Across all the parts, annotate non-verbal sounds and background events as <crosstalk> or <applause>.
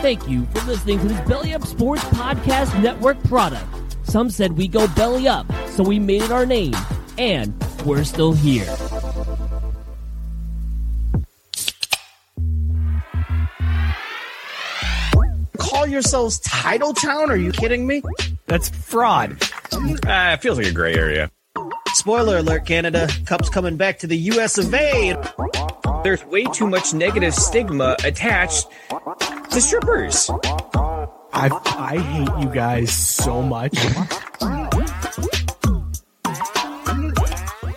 Thank you for listening to this Belly Up Sports Podcast Network product. Some said we go belly up, so we made it our name, and we're still here. Call yourselves Title Town? Are you kidding me? That's fraud. Uh, it feels like a gray area. Spoiler alert, Canada. Cup's coming back to the US of A. There's way too much negative stigma attached to strippers. I I hate you guys so much.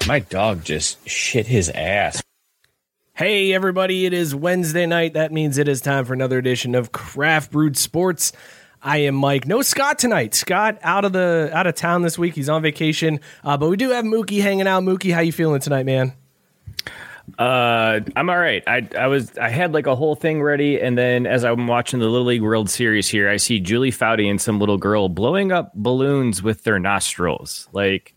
My dog just shit his ass. Hey everybody, it is Wednesday night. That means it is time for another edition of Craft Brewed Sports. I am Mike. No Scott tonight. Scott out of the out of town this week. He's on vacation. Uh, but we do have Mookie hanging out. Mookie, how you feeling tonight, man? Uh, I'm all right. I I was I had like a whole thing ready, and then as I'm watching the Little League World Series here, I see Julie Foudy and some little girl blowing up balloons with their nostrils. Like,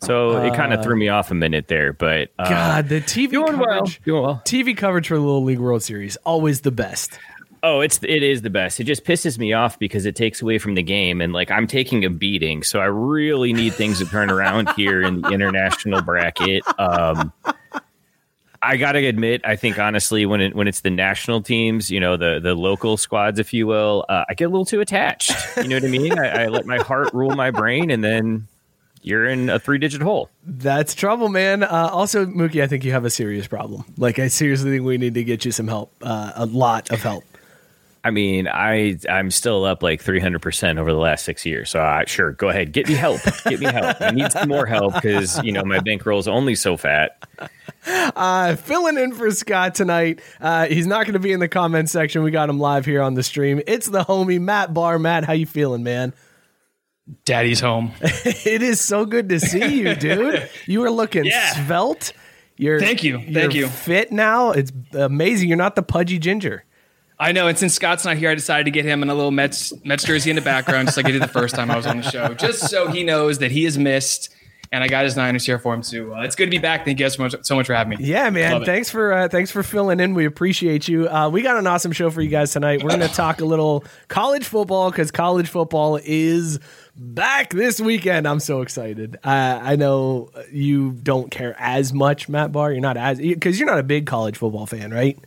so it kind of threw me off a minute there. But uh, God, the TV well, coverage, doing well. TV coverage for the Little League World Series always the best. Oh, it's it is the best. It just pisses me off because it takes away from the game, and like I'm taking a beating, so I really need things to turn around here in the international bracket. Um, I gotta admit, I think honestly, when it when it's the national teams, you know, the the local squads, if you will, uh, I get a little too attached. You know what I mean? I, I let my heart rule my brain, and then you're in a three digit hole. That's trouble, man. Uh, also, Mookie, I think you have a serious problem. Like, I seriously think we need to get you some help, uh, a lot of help. I mean, I I'm still up like 300 percent over the last six years. So I sure go ahead, get me help, get me help. I need some more help because you know my bankroll is only so fat. Uh, filling in for Scott tonight. Uh, he's not going to be in the comment section. We got him live here on the stream. It's the homie Matt Bar. Matt, how you feeling, man? Daddy's home. <laughs> it is so good to see you, dude. You are looking Yeah. svelte. You're Thank you. Thank you're you. Fit now. It's amazing. You're not the pudgy ginger. I know, and since Scott's not here, I decided to get him in a little Mets Mets jersey in the background, just like I did the first time I was on the show, <laughs> just so he knows that he is missed. And I got his Niners here for him too. Uh, it's good to be back. Thank you guys so much, so much for having me. Yeah, man. Love it. Thanks for uh, thanks for filling in. We appreciate you. Uh, we got an awesome show for you guys tonight. We're going to talk a little college football because college football is back this weekend. I'm so excited. Uh, I know you don't care as much, Matt Barr. You're not as because you're not a big college football fan, right?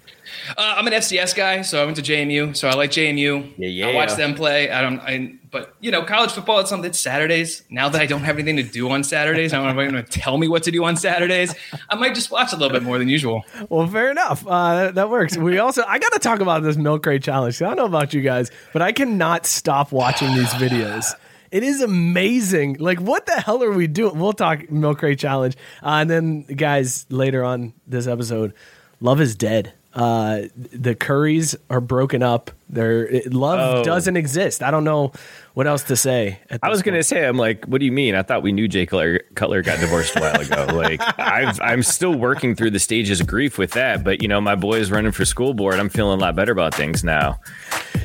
Uh, I'm an FCS guy, so I went to JMU, so I like JMU. Yeah, yeah. I watch them play. I don't. I, but you know, college football. It's something. It's Saturdays. Now that I don't have anything to do on Saturdays, I don't know if going to tell me what to do on Saturdays. I might just watch a little bit more than usual. Well, fair enough. Uh, that, that works. We also I got to talk about this milk crate challenge. I don't know about you guys, but I cannot stop watching these videos. It is amazing. Like, what the hell are we doing? We'll talk milk crate challenge, uh, and then guys later on this episode, love is dead. Uh, the Curries are broken up. Their it- love Oh. doesn't exist. I don't know what else to say. I was going to say, I'm like, what do you mean? I thought we knew Jay Cutler, Cutler got divorced a while ago. <laughs> Like, I've, I'm still working through the stages of grief with that. But, you know, my boy is running for school board. I'm feeling a lot better about things now.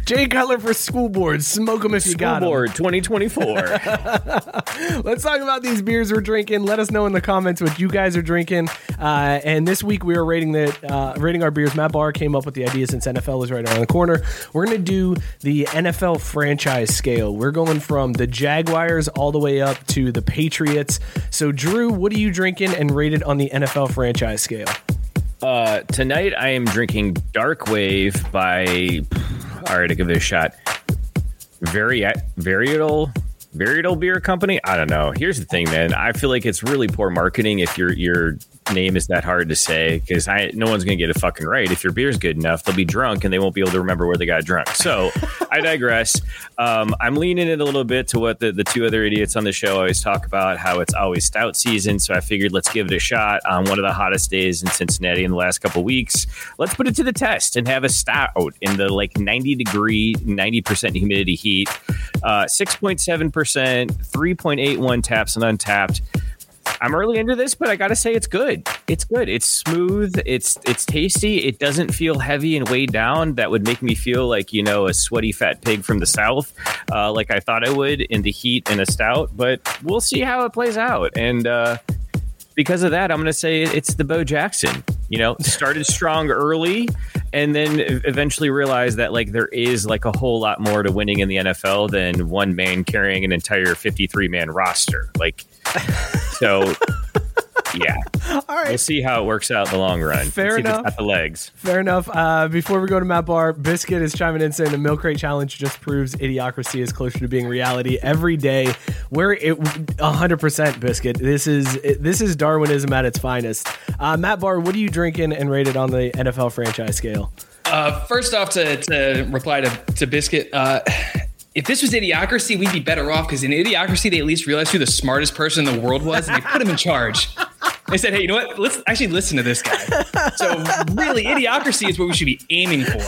Jay Cutler for school board. Smoke them if you School got 'em. board 2024. <laughs> Let's talk about these beers we're drinking. Let us know in the comments what you guys are drinking. Uh, and this week we are rating the uh, rating our beers. Matt Barr came up with the idea since NFL is right around the corner. We're going to do the NFL franchise scale. We're going from the Jaguars all the way up to the Patriots. So, Drew, what are you drinking and rated on the NFL franchise scale? Uh, tonight I am drinking Dark Wave by. All right, I'll give it a shot. Very, Varietal, Varietal Beer Company. I don't know. Here's the thing, man. I feel like it's really poor marketing if your your name is that hard to say because I no one's gonna get it fucking right. If your beer's good enough, they'll be drunk and they won't be able to remember where they got drunk. So <laughs> I digress. Um, I'm leaning in a little bit to what the, the two other idiots on the show always talk about, how it's always stout season. So I figured let's give it a shot on one of the hottest days in Cincinnati in the last couple weeks. Let's put it to the test and have a stout in the like 90 degree, 90% humidity heat, uh, 6.7%, 3.81 taps and Untappd. I'm early into this, but I gotta say it's good. It's good. It's smooth. It's it's tasty. It doesn't feel heavy and weighed down. That would make me feel like you know a sweaty fat pig from the south, uh, like I thought I would in the heat in a stout. But we'll see how it plays out. And uh, because of that, I'm gonna say it's the Bo Jackson. You know, started strong early, and then eventually realized that like there is like a whole lot more to winning in the NFL than one man carrying an entire 53 man roster. Like <laughs> so, yeah. <laughs> All right. We'll see how it works out in the long run. Fair see if enough. got the legs. Fair enough. Uh, before we go to Matt Bar, Biscuit is chiming in saying the Milk Crate Challenge just proves idiocracy is closer to being reality every day. We're it, 100% Biscuit. This is this is Darwinism at its finest. Uh, Matt Bar, what are you drinking and rated on the NFL franchise scale? Uh, first off, to, to reply to, to Biscuit, uh, if this was Idiocracy, we'd be better off because in Idiocracy, they at least realized who the smartest person in the world was and they put him in charge. They said, hey, you know what? Let's actually listen to this guy. So, really, Idiocracy is what we should be aiming for.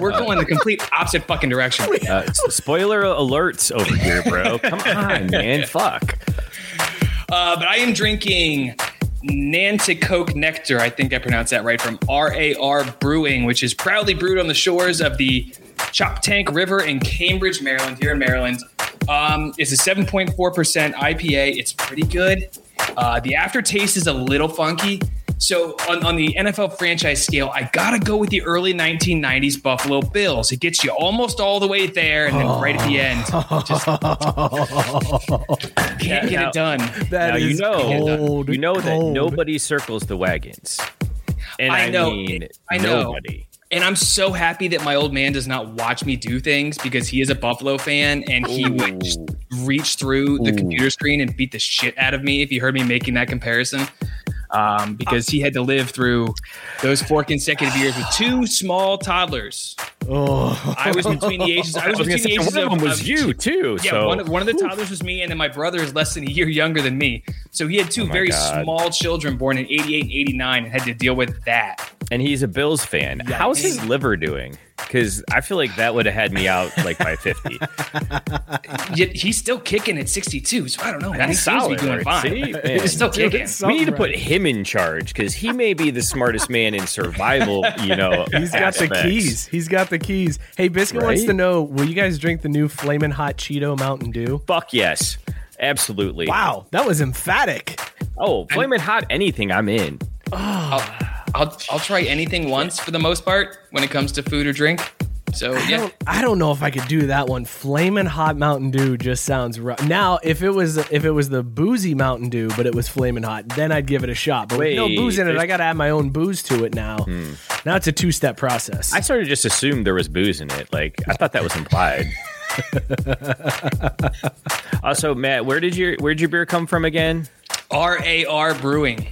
We're going the complete opposite fucking direction. Uh, spoiler alerts over here, bro. <laughs> Come on, man. Fuck. Uh, but I am drinking Nanticoke Nectar. I think I pronounced that right from RAR Brewing, which is proudly brewed on the shores of the Choptank River in Cambridge, Maryland, here in Maryland. Um, it's a 7.4% IPA. It's pretty good. Uh, the aftertaste is a little funky. So on, on the NFL franchise scale, I gotta go with the early 1990s Buffalo Bills. It gets you almost all the way there, and then right at the end, just <laughs> can't get it done. That now you know, cold, you know that nobody circles the wagons, and I, I know. mean I know. nobody. And I'm so happy that my old man does not watch me do things because he is a Buffalo fan and he would just reach through the computer screen and beat the shit out of me if you heard me making that comparison. Um, because he had to live through those four consecutive years with two small toddlers. Oh, I was between the ages. I I was was gonna between the say, ages one of them was of you too. Yeah, so one, of, one of the toddlers was me, and then my brother is less than a year younger than me. So he had two Oh very God. small children born in 88 and 89 and had to deal with that. and he's a Bills fan. How's his liver doing? Because I feel like that would have had me out like by fifty. <laughs> Yet he's still kicking at 62. So I don't know. Man. He That's seems to be solid, doing fine. See? <laughs> Man. He's still Dude, kicking. we need to put him in charge because he may be the smartest man in survival. You know, <laughs> He's got the keys. He's got the keys. Hey, Biscuit wants to know: Will you guys drink the new Flamin' Hot Cheeto Mountain Dew? Fuck yes, absolutely. Wow, that was emphatic. Oh, flaming hot anything, I'm in. I'll, I'll try anything once for the most part when it comes to food or drink. So I yeah, don't, I don't know if I could do that one. Flamin' hot Mountain Dew just sounds rough. Now, if it was if it was the boozy Mountain Dew, but it was flaming hot, then I'd give it a shot. But with no Wait, booze in it, I got to add my own booze to it now. Hmm. Now it's a two step process. I sort of just assumed there was booze in it. Like I thought that was implied. <laughs> also, Matt, where did your where did your beer come from again? RAR Brewing.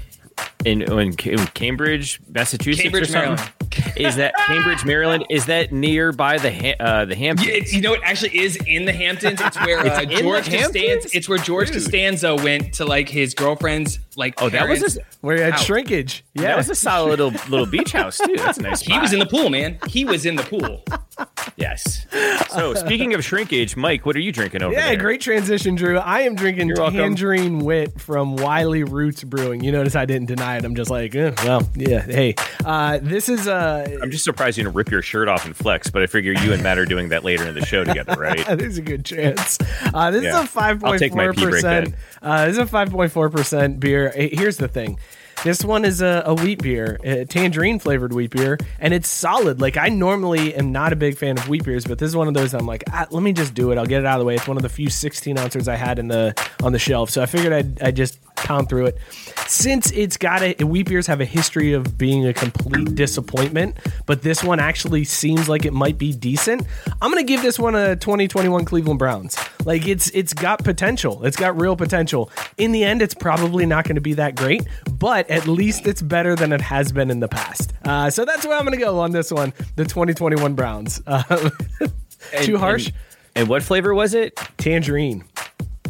In, in, in Cambridge, Massachusetts, Cambridge, or something? Maryland. Is that Cambridge, Maryland? Is that nearby the Ha- uh, the Hamptons? You know, it actually is in the Hamptons. It's where <laughs> It's uh, the George? Costanza. It's where George Costanza went to like his girlfriend's like. oh, that was a, Where he had Ouch. shrinkage. Yeah. that was a solid <laughs> little little beach house too. That's a nice. He was in the pool, man. He was in the pool. <laughs> yes. So speaking of shrinkage, Mike, what are you drinking over Yeah, there? Yeah, great transition, Drew. I am drinking You're welcome. Tangerine Wit from Wiley Roots Brewing. You notice I didn't deny it. I'm just like, eh, well, yeah. Hey, uh, this is uh, I'm just surprised you didn't rip your shirt off and flex, but I figure you and Matt are doing that later in the show together, <laughs> right? There's a good chance. Uh, this Yeah. is a five I'll point take my pee break percent. then. Uh, this is a five point four percent beer. Here's the thing. This one is a, a wheat beer, a tangerine flavored wheat beer, and it's solid. Like I normally am not a big fan of wheat beers, but this is one of those I'm like, ah, let me just do it. I'll get it out of the way. It's one of the few 16 ounces I had in the on the shelf, so I figured I'd, I'd just pound through it. Since it's got a wheat beers have a history of being a complete disappointment, but this one actually seems like it might be decent. I'm gonna give this one a 2021 Cleveland Browns. Like it's it's got potential. It's got real potential. In the end, it's probably not going to be that great, but at least it's better than it has been in the past. Uh, so that's where I'm going to go on this one. The 2021 Browns. Uh, <laughs> too harsh. And, and what flavor was it? Tangerine,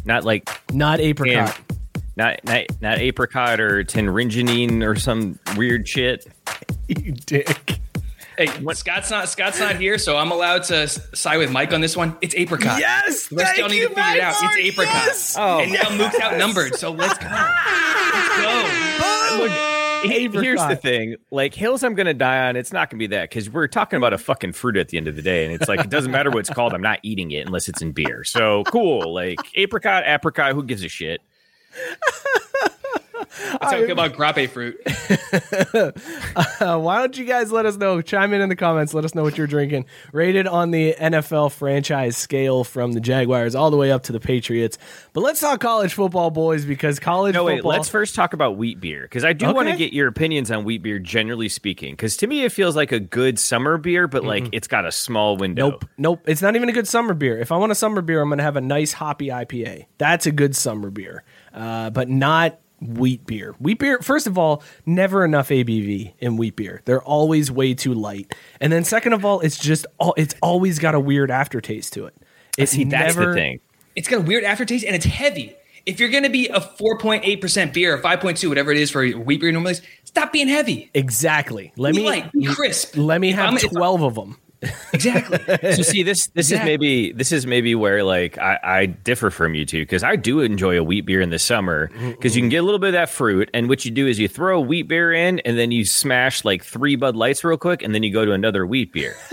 Not like not apricot. Not not not apricot or tangerine or some weird shit. <laughs> you dick. Hey, Scott's not Scott's not here, so I'm allowed to side with Mike on this one. It's apricot. Yes, the rest thank y'all need you, to figure it out. Mike. It's apricot. Yes. Oh. and now Mook's outnumbered, so let's go. Let's go. Look, he- here's the thing: like hills, I'm gonna die on. It's not gonna be that because we're talking about a fucking fruit at the end of the day, and it's like it doesn't matter what it's called. I'm not eating it unless it's in beer. So cool, like apricot, apricot. Who gives a shit? That's how I feel about grape fruit. <laughs> Uh, why don't you guys let us know? Chime in in the comments. Let us know what you're drinking. Rated on the NFL franchise scale from the Jaguars all the way up to the Patriots. But let's talk college football, boys, because college No, wait. football. Let's first talk about wheat beer because I do want to get your opinions on wheat beer, generally speaking. Because to me, it feels like a good summer beer, but like it's got a small window. Nope, nope. It's not even a good summer beer. If I want a summer beer, I'm going to have a nice hoppy IPA. That's a good summer beer, uh, but not wheat beer. Wheat beer, first of all, never enough ABV in wheat beer. They're always way too light. And then second of all, it's just all, it's always got a weird aftertaste to it. It's See, that's never, the thing. It's got a weird aftertaste and it's heavy. If you're going to be a 4.8% beer or 5.2, whatever it is for wheat beer normally, stop being heavy. Exactly. Let Be me light, be crisp. Let me If have I'm- 12 of them. Exactly. <laughs> so see this this Exactly. is maybe this is maybe where like I, I differ from you two because I do enjoy a wheat beer in the summer because you can get a little bit of that fruit and what you do is you throw a wheat beer in and then you smash like three Bud Lights real quick and then you go to another wheat beer. <laughs>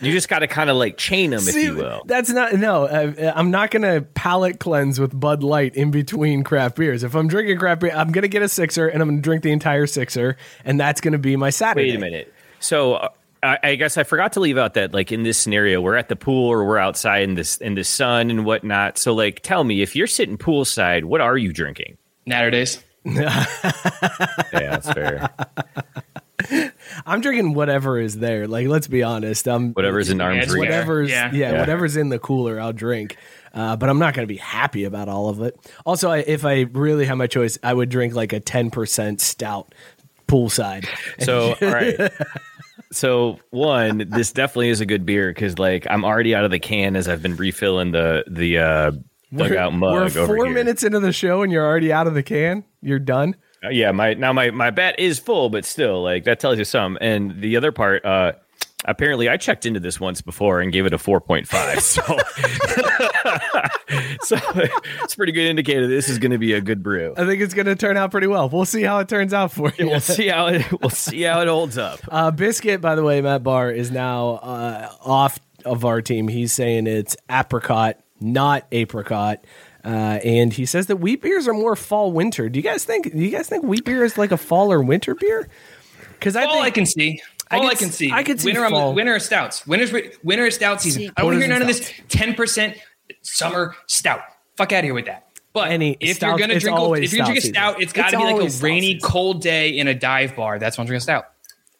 you just got to kind of like chain them, if you will. That's not no. Uh, I'm not gonna palate cleanse with Bud Light in between craft beers. If I'm drinking craft beer, I'm gonna get a sixer and I'm gonna drink the entire sixer, and that's gonna be my Saturday. Wait a minute. So uh, I, I guess I forgot to leave out that like in this scenario, we're at the pool or we're outside in this in the sun and whatnot. So like, tell me if you're sitting poolside, what are you drinking? Natter days. <laughs> Yeah, that's fair. I'm drinking whatever is there. Like, let's be honest. I'm Whatever's in arm's reach. whatever's yeah, Yeah. Yeah. whatever's in the cooler, I'll drink. Uh, but I'm not going to be happy about all of it. Also, I, if I really had my choice, I would drink like a 10% stout poolside. So, <laughs> all right. So, one, this definitely is a good beer because, like, I'm already out of the can as I've been refilling the the uh, dugout mug We're over four minutes into the show and you're already out of the can. You're done. Uh, yeah, my now my my bat is full, but still, like that tells you some. And the other part, uh, apparently, I checked into this once before and gave it a four point five. So, <laughs> <laughs> so it's a pretty good indicator this is going to be a good brew. I think it's going to turn out pretty well. We'll see how it turns out for you. We'll see how it <laughs> we'll see how it holds up. Uh, Biscuit, by the way, Matt Barr is now uh, off of our team. He's saying it's apricot, not apricot. Uh, and he says that wheat beers are more fall winter. Do you guys think? Do you guys think wheat beer is like a fall or winter beer? Because I All think I can see. I All I, can see. I can see winter. I'm- fall. winter stouts. Winter's winter stout season. I don't want to hear none of this ten percent summer stout. Fuck out of here with that. But Any if stout- you're gonna drink, a, if you're stout drinking a stout, season. it's got to be like a rainy, season. cold day in a dive bar. That's when I'm drinking a stout.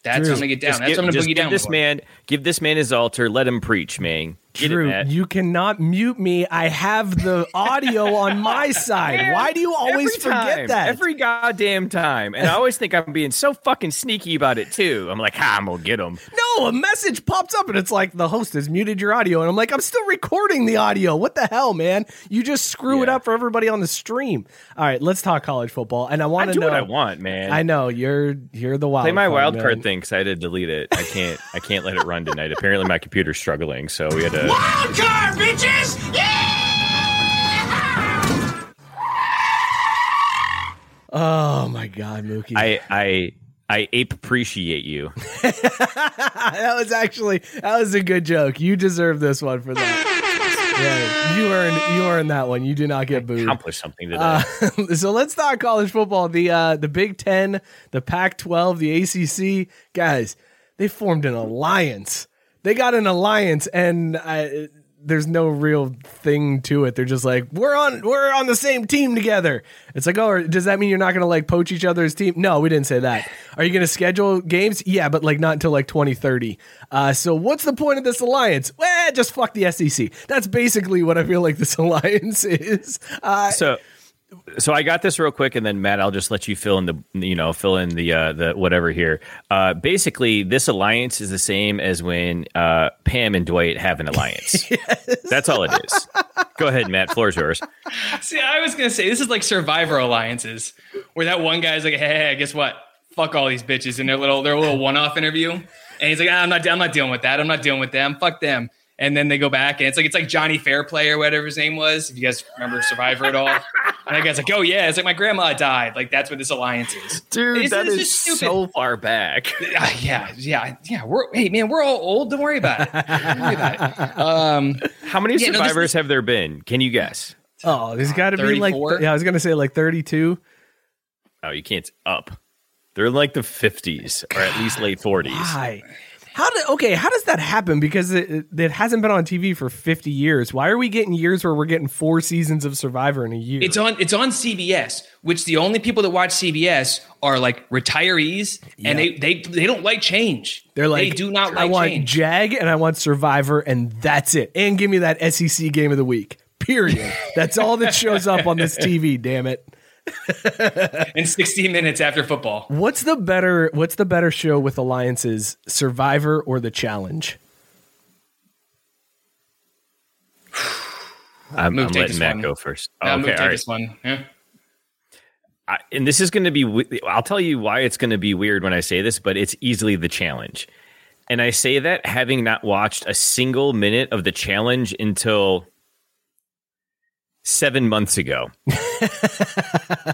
That's what I'm gonna get down. That's give, what I'm gonna just boogie give down. this for. man give this man his altar. Let him preach, man. Drew, it, you cannot mute me. I have the audio <laughs> on my side. Why do you always forget time, that? Every goddamn time. And I always think I'm being so fucking sneaky about it too. I'm like, ah, I'm gonna get him. No, a message pops up and it's like the host has muted your audio, and I'm like, I'm still recording the audio. What the hell, man? You just screw it up for everybody on the stream. All right, let's talk college football, and I want to know. what I want, man. I know you're you're the wild. Play my wild man. card thing because I had to delete it. I can't. I can't let it run tonight. Apparently, my computer's struggling, so we had to. Wild card, bitches! Oh my god, Mookie. I I I ape appreciate you. <laughs> that was actually that was a good joke. You deserve this one for that. Yeah, you earned you earned that one. You do not get booed. Accomplish something today. Uh, <laughs> so let's talk college football. The uh, the Big Ten, the Pac-12, the ACC guys. They formed an alliance. They got an alliance, and I, there's no real thing to it. They're just like we're on we're on the same team together. It's like oh, does that mean you're not to like poach each other's team? No, we didn't say that. Are you to schedule games? Yeah, but like not until like 2030. Uh, so what's the point of this alliance? Well, just fuck the SEC. That's basically what I feel like this <laughs> alliance is. Uh, so so I got this real quick, and then Matt, I'll just let you fill in the you know fill in the uh, the whatever here. Uh, basically, this alliance is the same as when uh, Pam and Dwight have an alliance. <laughs> yes. That's all it is. Go ahead, Matt. Floor's yours. See, I was gonna say this is like Survivor alliances, where that one guy's like, "Hey, hey guess what? Fuck all these bitches," in their little their little one off interview, and he's like, ah, "I'm not I'm not dealing with that. I'm not dealing with them. Fuck them." And then they go back and it's like it's like Johnny Fairplay or whatever his name was. If you guys remember Survivor at all, and I guys like, oh yeah, it's like my grandma died. Like that's what this alliance is, dude. It's, that it's is so far back. <laughs> Uh, yeah, yeah, yeah. We're hey man, we're all old. Don't worry about it. Worry about it. Um, How many yeah, survivors no, this, have there been? Can you guess? Oh, there's got to be like yeah. I was gonna say like 32. Oh, you can't up. They're like the 50s or at least late 40s. Why? How did okay? How does that happen? Because it, it hasn't been on TV for fifty years. Why are we getting years where we're getting four seasons of Survivor in a year? It's on it's on CBS, which the only people that watch CBS are like retirees, yeah. and they they they don't like change. They're like, they do not like. I want change. Jag and I want Survivor, and that's it. And give me that SEC game of the week. Period. <laughs> that's all that shows up on this TV. Damn it. <laughs> in 60 minutes after football. What's the better what's the better show with alliances, Survivor or The Challenge? I'm, I'm letting Matt one. go first. Oh, okay, all right. this one. Yeah. I, and this is going to be I'll tell you why it's going to be weird when I say this, but it's easily the challenge. And I say that having not watched a single minute of the challenge until seven months ago. <laughs>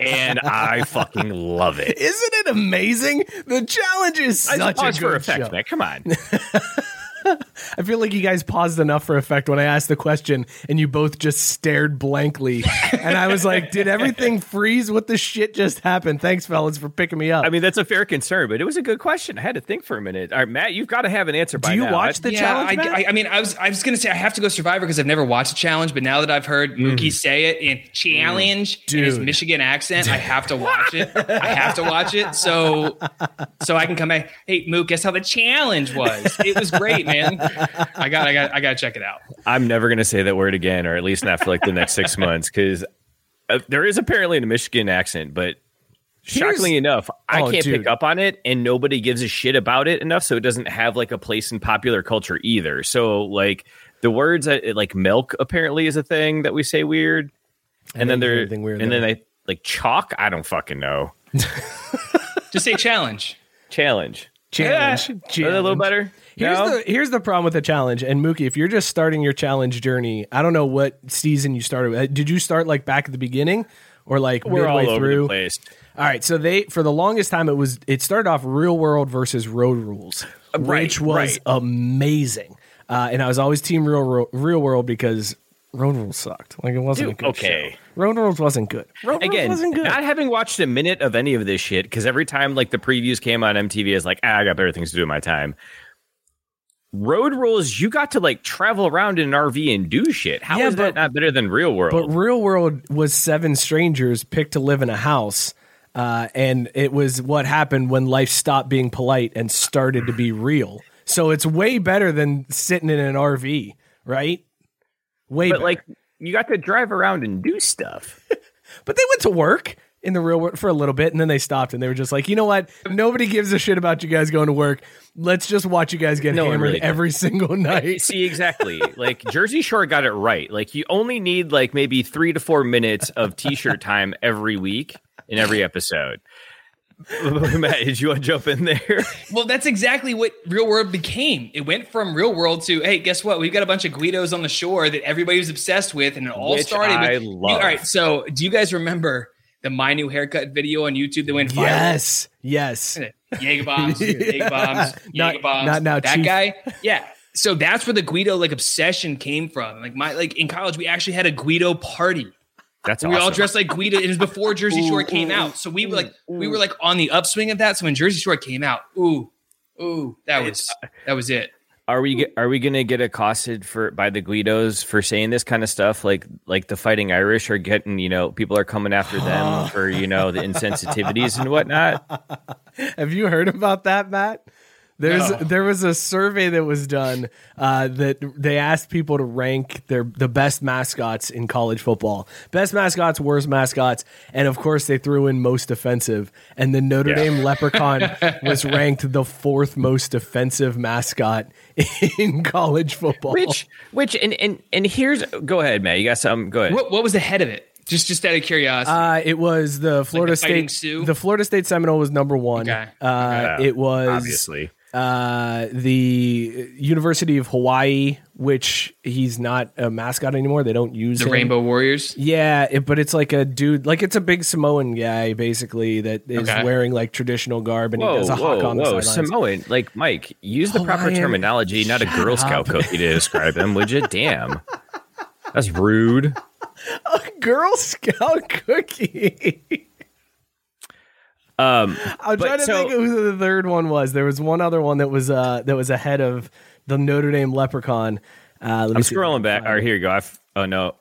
and I fucking love it. Isn't it amazing? The challenge is such I a good for effect, show. man. Come on. <laughs> I feel like you guys paused enough for effect when I asked the question and you both just stared blankly. and I was like, did everything freeze? What the shit just happened? Thanks, fellas, for picking me up. I mean, that's a fair concern, but it was a good question. I had to think for a minute. All right, Matt, you've got to have an answer by Do you now. watch the yeah, challenge? I, I, I, mean, I was I was going to say I have to go Survivor because I've never watched a challenge, but now that I've heard mm. Mookie say it in challenge mm. in his Michigan accent, I have to watch it. I have to watch it so so I can come back. Hey, Mook, guess how the challenge was? It was great, man. I got, I got, I got to check it out. I'm never going to say that word again, or at least not for like the next six <laughs> months, because uh, there is apparently a Michigan accent, but shockingly enough, I oh, can't dude. pick up on it, and nobody gives a shit about it enough, so it doesn't have like a place in popular culture either. So like the words that, like milk apparently is a thing that we say weird, and then they're and then they like chalk. I don't fucking know. <laughs> <laughs> Just say challenge. Challenge. Challenge. Yeah. A little better. Here's no? the here's the problem with the challenge. And Mookie, if you're just starting your challenge journey, I don't know what season you started with. Did you start like back at the beginning or like We're midway all through? the place. All right, so they for the longest time it was it started off real world versus road rules, uh, right, which was right. amazing. Uh, and I was always team real real world because Road Rules sucked. Like it wasn't Dude, a good okay. Show. Road Rules wasn't good. Road Again, Rules wasn't good. Not having watched a minute of any of this shit because every time like the previews came on MTV, is like ah, I got better things to do in my time. Road Rules, you got to like travel around in an RV and do shit. How yeah, is but, that not better than Real World? But Real World was seven strangers picked to live in a house. Uh, and it was what happened when life stopped being polite and started to be real. So it's way better than sitting in an RV, right? Way but better. like you got to drive around and do stuff. <laughs> but they went to work in the real world for a little bit and then they stopped and they were just like, you know what? Nobody gives a shit about you guys going to work. Let's just watch you guys get no hammered really every single night. See, exactly. like Jersey Shore got it right. Like you only need like maybe three to four minutes of t shirt time every week in every episode. <laughs> Matt, did you want to jump in there? Well, that's exactly what Real World became. It went from Real World to, hey, guess what? We've got a bunch of Guidos on the shore that everybody was obsessed with, and it all Which started. I with, love. all right, so do you guys remember the my new haircut video on YouTube that went viral? Yes, yes. Jaeger bombs, Jaeger bombs, Jaeger bombs. Not now, that Chief. guy. Yeah. So that's where the Guido like obsession came from. Like my like in college, we actually had a Guido party. That's we all dressed like Guido. It was before Jersey Shore came out, so we were like we were like on the upswing of that. So when Jersey Shore came out, ooh, ooh, that was that was it. Are we are we gonna get accosted for by the Guidos for saying this kind of stuff? Like like the Fighting Irish are getting you know people are coming after them <gasps> for you know the insensitivities and whatnot. Have you heard about that, Matt? There's No. there was a survey that was done uh, that they asked people to rank their the best mascots in college football, best mascots, worst mascots, and of course they threw in most offensive. And the Notre Yeah. Dame Leprechaun <laughs> was ranked the fourth most offensive mascot <laughs> in college football. Which which and and and here's go ahead, Matt. You got something? Go ahead. What, what was the head of it? Just just out of curiosity. Uh, it was the Florida Fighting State. Sioux? The Florida State Seminole was number one. Okay. Uh, Okay. It was Obviously. Uh, the University of Hawaii, which he's not a mascot anymore. They don't use the him. Rainbow Warriors. Yeah, it, but it's like a dude, like it's a big Samoan guy, basically that is Okay. wearing like traditional garb and he does a haka, on the sidelines. Samoan! Like Mike, use the proper terminology, not a Shut Girl Scout cookie to describe him. Would you? <laughs> Damn, that's rude. A Girl Scout cookie. <laughs> Um, I'm But trying to so- think of who the third one was. There was one other one that was uh that was ahead of the Notre Dame Leprechaun. Uh, let me I'm see if I scrolling back. All right, here you go. I've, oh no,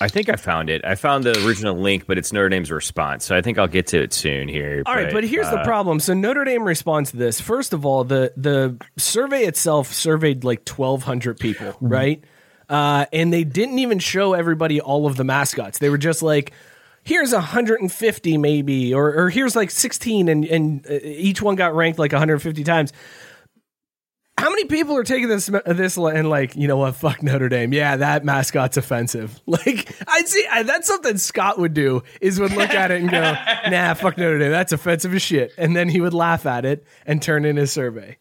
I think I found it. I found the original link, but it's Notre Dame's response. So I think I'll get to it soon here. All right, but here's the uh, problem. So Notre Dame responds to this. First of all, the the survey itself surveyed like 1,200 people, Mm-hmm. right? Uh, and they didn't even show everybody all of the mascots. They were just like, here's 150 maybe, or or here's like 16, and and uh, each one got ranked like 150 times. How many people are taking this this and like you know what? Fuck Notre Dame. Yeah, that mascot's offensive. <laughs> Like I see I, that's something Scott would do is would look at it and go, <laughs> Nah, fuck Notre Dame. That's offensive as shit. And then he would laugh at it and turn in his survey.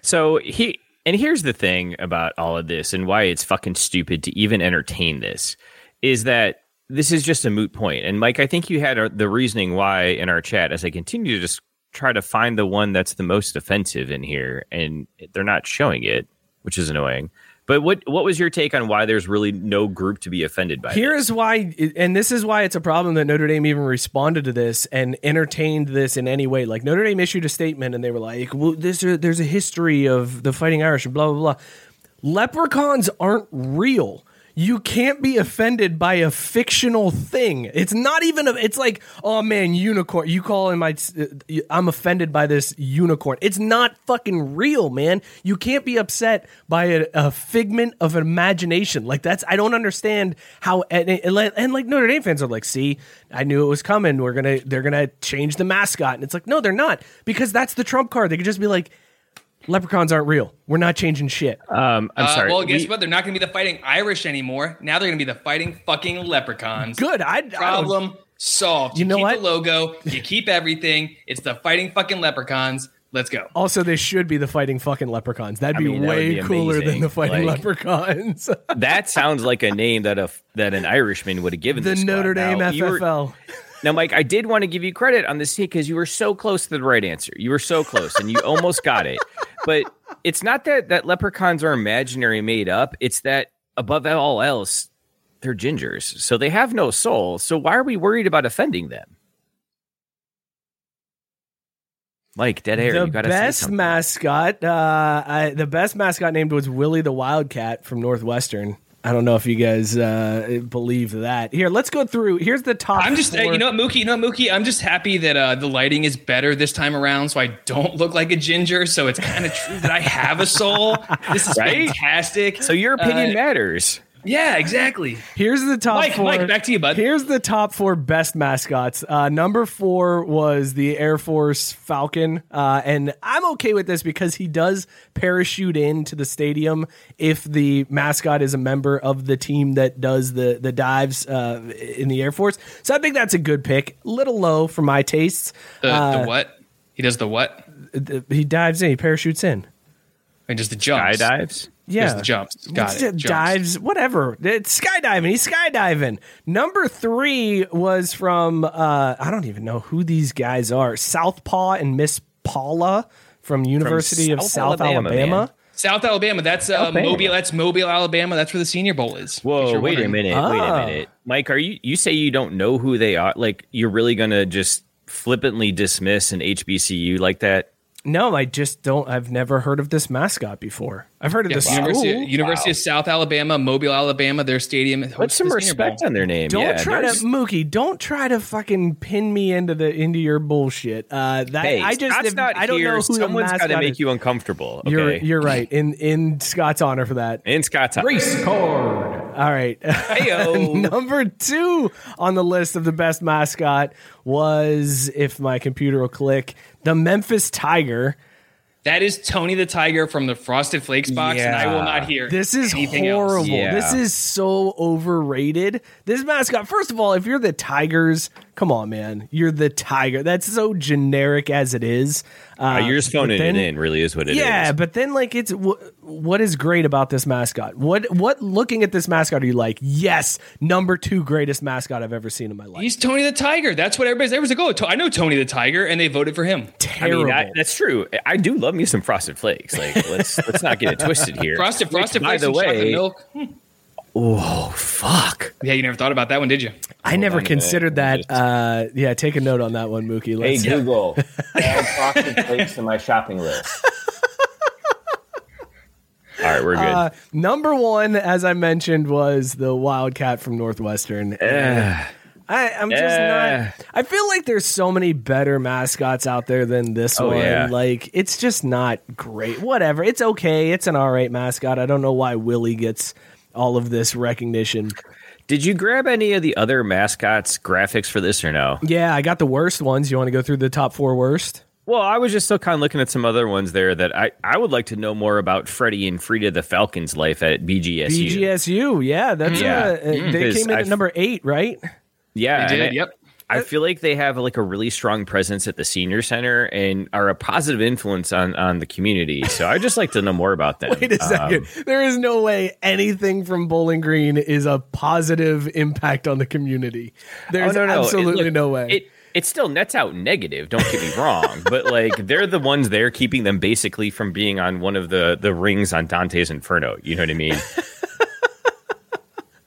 So he and here's the thing about all of this and why it's fucking stupid to even entertain this is that this is just a moot point. And Mike, I think you had uh, the reasoning why in our chat as I continue to just try to find the one that's the most offensive in here, and they're not showing it, which is annoying. But what what was your take on why there's really no group to be offended by? Here this? is why, and this is why it's a problem that Notre Dame even responded to this and entertained this in any way. Like Notre Dame issued a statement and they were like, "Well, there's a, there's a history of the Fighting Irish and blah blah blah." Leprechauns aren't real. You can't be offended by a fictional thing. It's not even a. It's like, oh man, unicorn. You call him my. Uh, I'm offended by this unicorn. It's not fucking real, man. You can't be upset by a, a figment of imagination. Like that's. I don't understand how. And, and, and like Notre Dame fans are like, see, I knew it was coming. We're gonna. They're gonna change the mascot, and it's like, no, they're not because that's the trump card. They could just be like, leprechauns aren't real. We're not changing shit. um, I'm Uh, sorry. well, guess we- what? They're not going to be the fighting Irish anymore. Now they're going to be the fighting fucking leprechauns. Good. I, I Problem solved. You know keep what? The logo. <laughs> You keep everything. It's the fighting fucking leprechauns. Let's go. Also, they should be the fighting fucking leprechauns. That'd I be mean, that way be cooler than the fighting Like- leprechauns. that sounds like a name that a that an Irishman would have given the this squad. Notre Dame Now, you were- FFL. Now, Mike, I did want to give you credit on this because you were so close to the right answer. You were so close, and you almost got it. But it's not that that leprechauns are imaginary, made up. It's that above all else, they're gingers, so they have no soul. So why are we worried about offending them? Mike, dead air. the you got to best mascot, uh, I, the best mascot named was Willie the Wildcat from Northwestern. I don't know if you guys uh, believe that. Here, let's go through. Here's the top. I'm just, uh, you know what, Mookie, you know what, Mookie, I'm just happy that uh, the lighting is better this time around, so I don't look like a ginger. So it's kind of true that I have a soul. This is Right? fantastic. So your opinion Uh, matters. Yeah, exactly. Here's the top Mike, four. Mike, back to you, bud. Here's the top four best mascots. Uh, number four was the Air Force Falcon, uh, and I'm okay with this because he does parachute into the stadium if the mascot is a member of the team that does the the dives uh, in the Air Force. So I think that's a good pick. Little low for my tastes. The, Uh, the what? He does the what? th- he dives in, he parachutes in. And just the jumps. Skydives. Yeah, the jumps. Got it. D- Jumps. Dives, whatever. It's skydiving. He's skydiving. Number three was from uh, I don't even know who these guys are. Southpaw and Miss Paula from University of South South Alabama, Alabama. South Alabama. That's uh, Alabama. Mobile. That's Mobile, Alabama. That's where the Senior Bowl is. Whoa, you're wait a wondering. minute. Wait Ah. a minute. Mike, are you you say you don't know who they are? Like you're really going to just flippantly dismiss an HBCU like that? No, I just don't. I've never heard of this mascot before. I've heard of Yeah, this University, school. University of South Alabama, Mobile, Alabama, their stadium. Put some respect on their name. Don't yeah, try there's- to Mookie. Don't try to fucking pin me into the into your bullshit. Uh, that Hey, I just Scott's have- not I don't here. know who Someone's the got to make is. you uncomfortable. Okay, You're you're right. In in Scott's honor for that. in Scott's Race card. All right. Heyo. <laughs> Number two on the list of the best mascot was, if my computer will click, the Memphis Tiger. That is Tony the Tiger from the Frosted Flakes box, and I will not hear This is anything horrible. else. Yeah. This is so overrated. This mascot, first of all, if you're the Tigers, come on, man. You're the Tiger. That's so generic as it is. Uh, you're just but phoning then- it in. Really, is what it is. yeah, but then like it's wh- what is great about this mascot? What what looking at this mascot are you like? Yes, number two greatest mascot I've ever seen in my life. He's Tony the Tiger. That's what everybody's. Everyone's like, oh, To- I know Tony the Tiger, and they voted for him. I terrible. mean, I, that's true. I do love me some frosted flakes. Like, let's let's not get it twisted here. <laughs> Frosted, Which, Frosted by the and chocolate way, milk. Hmm. Oh fuck. Yeah, you never thought about that one, did you? I never considered minute. that. Uh, yeah, take a note on that one, Mookie. Hey Let's, Google, <laughs> add frosted flakes to my shopping list. All right, we're good. Uh, number one, as I mentioned, was the Wildcat from Northwestern. I, I'm just Eh. not. I feel like there's so many better mascots out there than this Oh, one. yeah. Like it's just not great. Whatever. It's okay. It's an all right mascot. I don't know why Willie gets all of this recognition. Did you grab any of the other mascots graphics for this or no? Yeah, I got the worst ones. You want to go through the top four worst? Well, I was just still kind of looking at some other ones there that I, I would like to know more about Freddie and Frieda the Falcons' life at BGSU. BGSU. Yeah, that's Yeah. uh, they came in at I've- number eight, right? Yeah, They did. I- Yep. I feel like they have like a really strong presence at the senior center and are a positive influence on on the community. So I just like to know more about them. <laughs> Wait a second. Um, there is no way anything from Bowling Green is a positive impact on the community. There's oh, no, no. It- absolutely look, no way. It it still nets out negative. Don't get me wrong, <laughs> but like they're the ones there keeping them basically from being on one of the the rings on Dante's Inferno. You know what I mean? <laughs>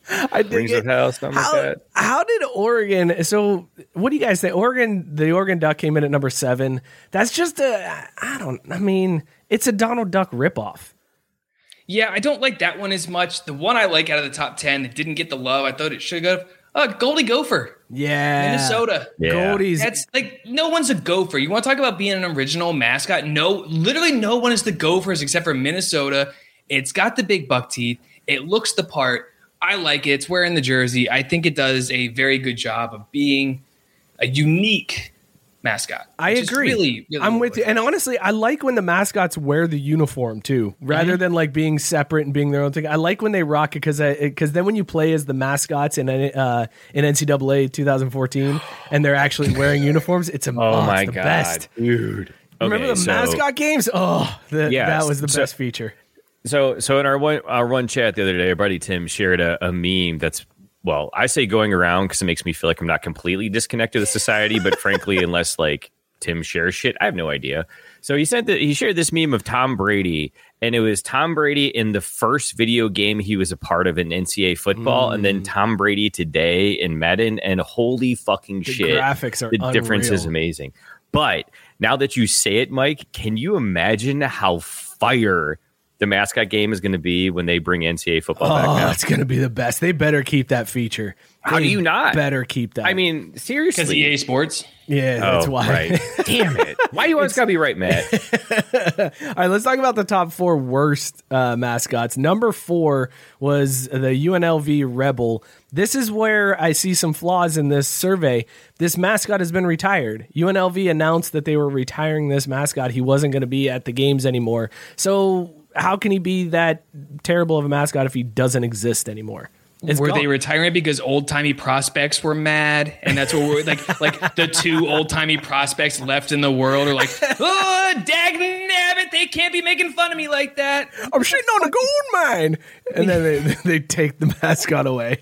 <laughs> I dig Rings it. of Hell, something How, like that. how did Oregon? So, what do you guys think? Oregon, the Oregon Duck came in at number seven. That's just a. I don't. I mean, it's a Donald Duck ripoff. Yeah, I don't like that one as much. The one I like out of the top 10 that didn't get the love I thought it should have. Uh, Goldie Gopher, Yeah, Minnesota. Yeah. Goldies. That's like no one's a gopher. You want to talk about being an original mascot? No, literally no one is the gophers except for Minnesota. It's got the big buck teeth. It looks the part. I like it. It's wearing the jersey. I think it does a very good job of being a unique mascot. I agree. Really, really I'm with what you. And honestly, I like when the mascots wear the uniform too, rather Mm-hmm. than like being separate and being their own thing. I like when they rock it because because then when you play as the mascots in uh, in NCAA 2014 <gasps> and they're actually wearing uniforms, it's a Oh oh, my it's the god, best. dude! Remember Okay, the so- mascot games? Oh, the, Yes. that was the So- best feature. So, so in our one our one chat the other day, our buddy Tim shared a, a meme that's well, I say going around because it makes me feel like I'm not completely disconnected with society, but <laughs> frankly, unless like Tim shares shit, I have no idea. So he sent the, he shared this meme of Tom Brady, and it was Tom Brady in the first video game he was a part of in NCAA football, and Mm. then Tom Brady today in Madden, and holy fucking The shit, graphics are the difference is amazing. But now that you say it, Mike, can you imagine how fire the mascot game is going to be when they bring NCAA football back Oh, now? it's gonna be the best. They better keep that feature. How do you not? Better keep that. I mean, because seriously. EA Sports. yeah, that's oh, why. right. <laughs> Damn it. Why you always got to be right, Matt? <laughs> All right, let's talk about the top four worst uh, mascots. Number four was the UNLV Rebel. This is where I see some flaws in this survey. This mascot has been retired. UNLV announced that they were retiring this mascot. He wasn't going to be at the games anymore. So, how can he be that terrible of a mascot if he doesn't exist anymore? It's were gone. they retiring because old timey prospects were mad, and that's what we're like. Like the two old timey prospects left in the world are like, <laughs> oh, dag nabbit, they can't be making fun of me like that. I'm shitting on a gold mine. And then they, <laughs> they take the mascot away.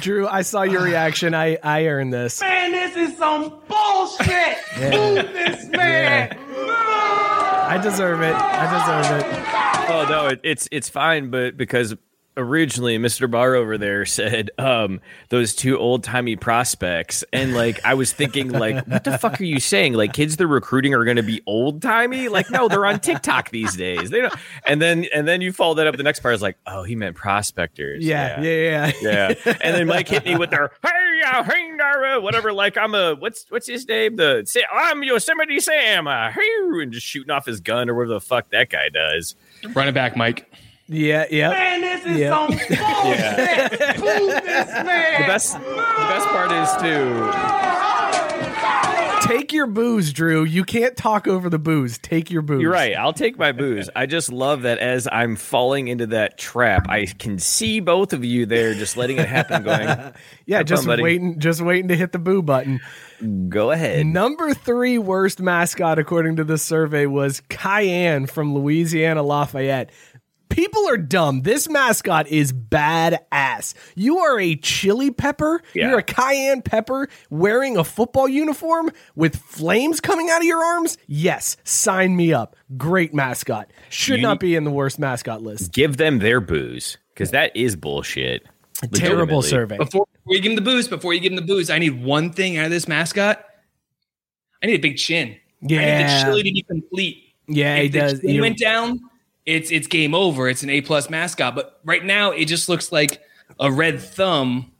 Drew, I saw your ah. reaction. I, I earned this. Man, this is some bullshit. Move this man. I deserve it. I deserve it. oh, no, it, it's it's fine, but because originally Mr. Barr over there said um, those two old timey prospects, and like I was thinking, like, what the fuck are you saying? Like kids they're recruiting are going to be old timey? Like, no, they're on TikTok these days. They don't. <laughs> And then and then you follow that up. The next part is like, oh, he meant prospectors. Yeah, yeah, yeah. yeah. <laughs> And then Mike hit me with their hey, uh, hey, uh, whatever. Like I'm a what's what's his name? The say I'm Yosemite Sam. Uh, hey, and just shooting off his gun or whatever the fuck that guy does. Run it back, Mike. Yeah, yeah. Man, this is Yeah. some <laughs> bullshit. Prove this man. The best the best part is too. Take your booze, Drew. You can't talk over the booze. Take your booze. You're right. I'll take my booze. I just love that as I'm falling into that trap, I can see both of you there, just letting it happen. <laughs> Going, Yeah, just fun, buddy. waiting, just waiting to hit the boo button. go ahead. Number three worst mascot, according to this survey, was Cayenne from Louisiana Lafayette. People are dumb. This mascot is badass. You are a chili pepper. Yeah. You're a cayenne pepper wearing a football uniform with flames coming out of your arms. Yes, sign me up. Great mascot. Should You not be in the worst mascot list. Give them their booze because that is bullshit. Terrible Legitimately. survey. Before, before you give him the booze, before you give him the booze, I need one thing out of this mascot. I need a big chin. Yeah. I need Yeah. the chili to be complete. Yeah, he if the does. chin You- went down, it's it's game over. It's an A plus mascot. But right now, it just looks like a red thumb.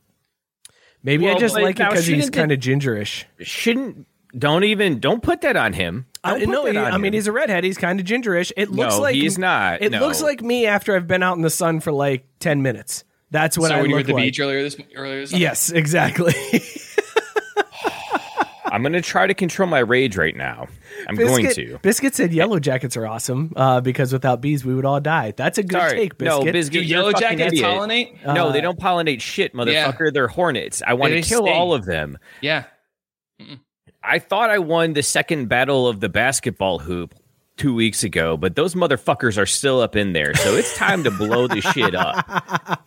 Maybe I just like it because he's kind of gingerish. Shouldn't don't even don't put that on him. Don't put no, that he- on I mean he's a redhead. He's kind of gingerish. It looks No, like he's not. It No. looks like me after I've been out in the sun for like ten minutes. That's what so I when you were look at the like. beach earlier this earlier this? Yes, <laughs> exactly. <laughs> I'm going to try to control my rage right now. I'm going to. Biscuit said yellow jackets are awesome uh, because without bees we would all die. That's a good Sorry. take, Biscuit. No, Biscuit. Do yellow jackets idiot. pollinate? No, they don't pollinate shit, motherfucker. They're hornets. I want to kill sting. all of them. Yeah. I thought I won the second battle of the basketball hoop two weeks ago, but those motherfuckers are still up in there. So it's time to blow the shit up.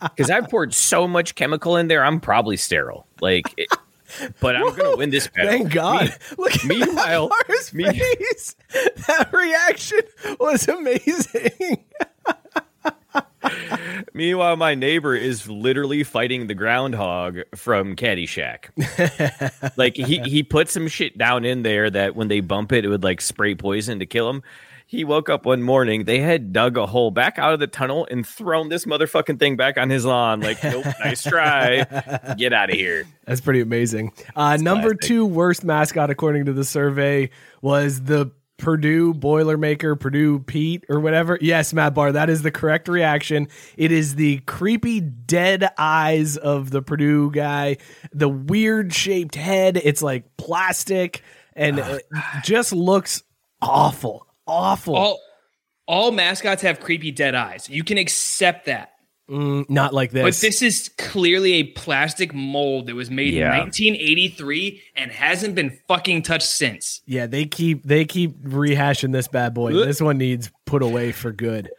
<laughs> Because I've poured so much chemical in there, I'm probably sterile. Like, it- but I'm going to win this battle. Thank God. Me- Look at meanwhile- Lamar's me- face. That reaction was amazing. Meanwhile, my neighbor is literally fighting the groundhog from Caddyshack. like he he put some shit down in there that when they bump it, it would like spray poison to kill him. He woke up one morning. They had dug a hole back out of the tunnel and thrown this motherfucking thing back on his lawn. Like, <laughs> nope, nice try. Get out of here. That's pretty amazing. Uh, number classic. two worst mascot, according to the survey, was the Purdue Boilermaker, Purdue Pete, or whatever. Yes, Matt Barr, that is the correct reaction. It is the creepy dead eyes of the Purdue guy, the weird shaped head. It's like plastic and it just looks awful. Awful. All all mascots have creepy dead eyes. You can accept that. Mm, not like this. But this is clearly a plastic mold that was made Yeah. in 1983 and hasn't been fucking touched since. yeah, they keep they keep rehashing this bad boy. This one needs put away for good.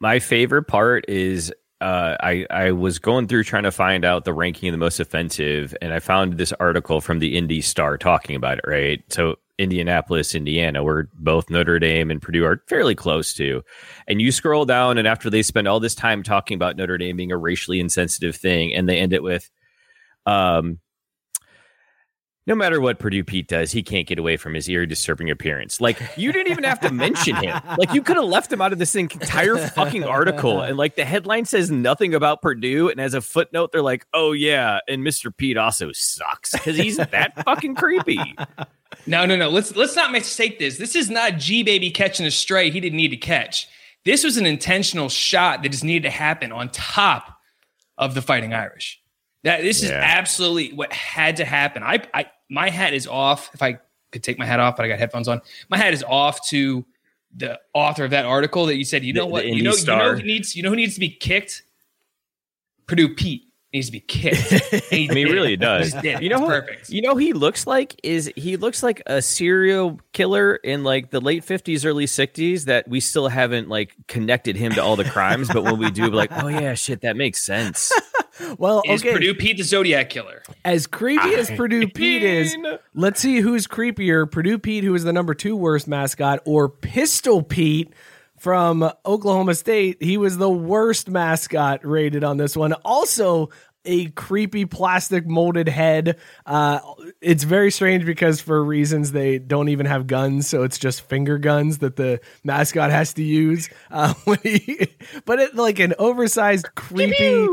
My favorite part is uh, I I was going through trying to find out the ranking of the most offensive, and I found this article from the Indy Star talking about it. Right, so Indianapolis, Indiana, where both Notre Dame and Purdue are fairly close to, and you scroll down, and after they spend all this time talking about Notre Dame being a racially insensitive thing, and they end it with, um. No matter what Purdue Pete does, he can't get away from his ear disturbing appearance. Like you didn't even have to mention him. Like you could have left him out of this entire fucking article. And like the headline says nothing about Purdue, and as a footnote, they're like, "Oh yeah, and Mr. Pete also sucks because he's that fucking creepy." No, no, no. Let's let's not mistake this. This is not G baby catching a stray he didn't need to catch. This was an intentional shot that just needed to happen on top of the Fighting Irish. That this is absolutely what had to happen. I, I my hat is off. If I could take my hat off, but I got headphones on. My hat is off to the author of that article that you said. You know The- what? the you know, you Star. know who needs you know who needs to be kicked. Purdue Pete needs to be kicked. <laughs> He I mean, did. really does. He just did. You know, It's who- perfect. You know, he looks like is he looks like a serial killer in like the late fifties, early sixties. That we still haven't like connected him to all the crimes, but when we do, we're like, oh yeah, shit, that makes sense. <laughs> Well, Is okay. Purdue Pete the Zodiac killer? As creepy as Purdue Pete is, let's see who's creepier: Purdue Pete, who is the number two worst mascot, or Pistol Pete from Oklahoma State. He was the worst mascot rated on this one. Also, a creepy plastic molded head. Uh, it's very strange because for reasons they don't even have guns, so it's just finger guns that the mascot has to use. Uh, <laughs> he, but it like an oversized, creepy,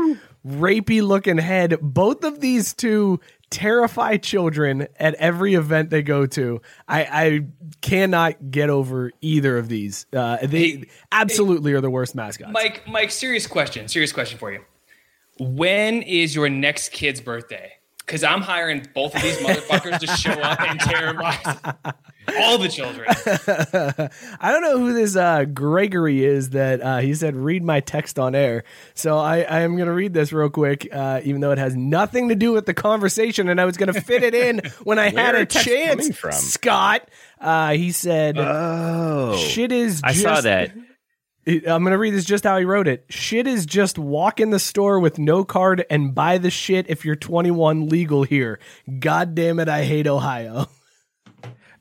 rapey looking head. Both of these two terrify children at every event they go to. I, I cannot get over either of these. Uh, they absolutely are the worst mascots. Mike, Mike, serious question. Serious question for you. When is your next kid's birthday? Because I'm hiring both of these motherfuckers to show up and terrorize all the children. <laughs> I don't know who this uh, Gregory is that uh, he said, read my text on air. So I, I am going to read this real quick, uh, even though it has nothing to do with the conversation. And I was going to fit it in when I had a are texts coming chance. from? Scott, uh, he said, Oh, shit is I just, saw that. I'm going to read this just how he wrote it. Shit is just walk in the store with no card and buy the shit if you're 21 legal here. God damn it, I hate Ohio. <laughs>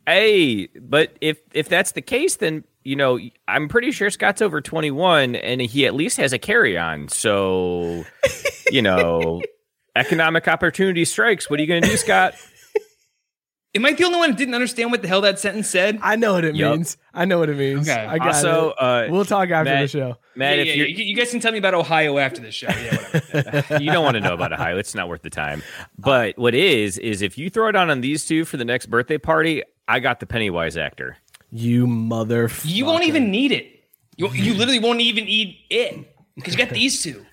Hey, but if if that's the case, then you know I'm pretty sure Scott's over 21, and he at least has a carry on. So, you know, <laughs> economic opportunity strikes. What are you going to do, Scott? Am I the only one who didn't understand what the hell that sentence said? I know what it Yup. means. I know what it means. Okay. I got Also, it. uh, we'll talk after Matt- the show. Matt, yeah, if yeah, you're. You, you guys can tell me about Ohio after the show. Yeah, whatever. <laughs> <laughs> you don't want to know about Ohio. It's not worth the time. But what is is if you throw it on on these two for the next birthday party, I got the Pennywise actor. You mother. you won't even need it. You, you literally won't even eat it because you got these two.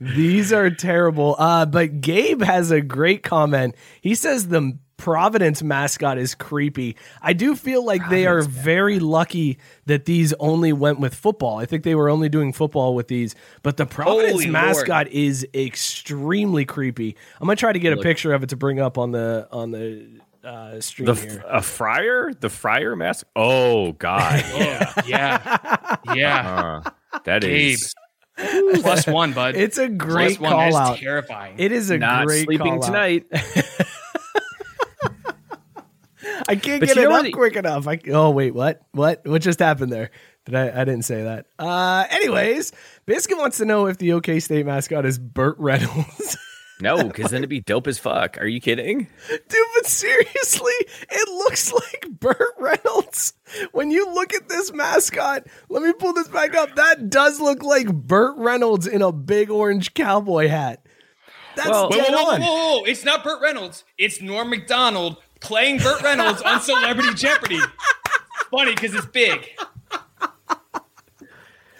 <laughs> These are terrible. Uh, but Gabe has a great comment. He says the Providence mascot is creepy. I do feel like they are very lucky that these only went with football. I think they were only doing football with these, but the Providence Holy Lord. mascot is extremely creepy. I'm gonna try to get a picture of it to bring up on the on the uh, stream The here. f- a friar, the friar mask. Oh God, <laughs> yeah, <laughs> Yeah, yeah. Uh, that Gabe. is Plus one, bud. It's a great Plus one. That is call out. terrifying. It is a not great sleeping call tonight. <laughs> I can't But get it up what- quick enough. I, oh wait, what? What? What just happened there? Did I? I didn't say that. Uh, anyways, Biscuit wants to know if the OK State mascot is Burt Reynolds. No, because then it'd be dope as fuck. Are you kidding? Dude, but seriously, it looks <laughs> like Burt Reynolds. When you look at this mascot, let me pull this back up. That does look like Burt Reynolds in a big orange cowboy hat. That's Well- dead whoa, whoa, on. whoa, whoa, whoa. It's not Burt Reynolds. It's Norm Macdonald playing Burt Reynolds on Celebrity Jeopardy. Funny because it's big.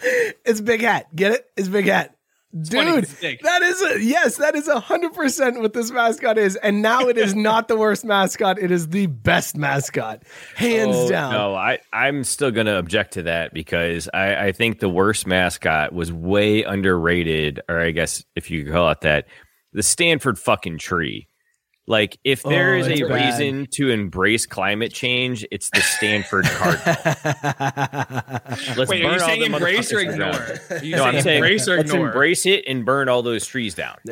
It's big hat. Get it? It's big hat. Dude, that is a yes, that is a hundred percent what this mascot is. And now it is <laughs> not the worst mascot, it is the best mascot. Hands Oh, down. No, I, I'm still to object to that because I, I think the worst mascot was way underrated, or I guess if you could call it that, the Stanford fucking tree. Like, if there Oh, is a bad. reason to embrace climate change, it's the Stanford Cardinal. <laughs> Let's Wait, are you all saying embrace or ignore? Are you No, I'm saying embrace or let's ignore? embrace it and burn all those trees down. <laughs>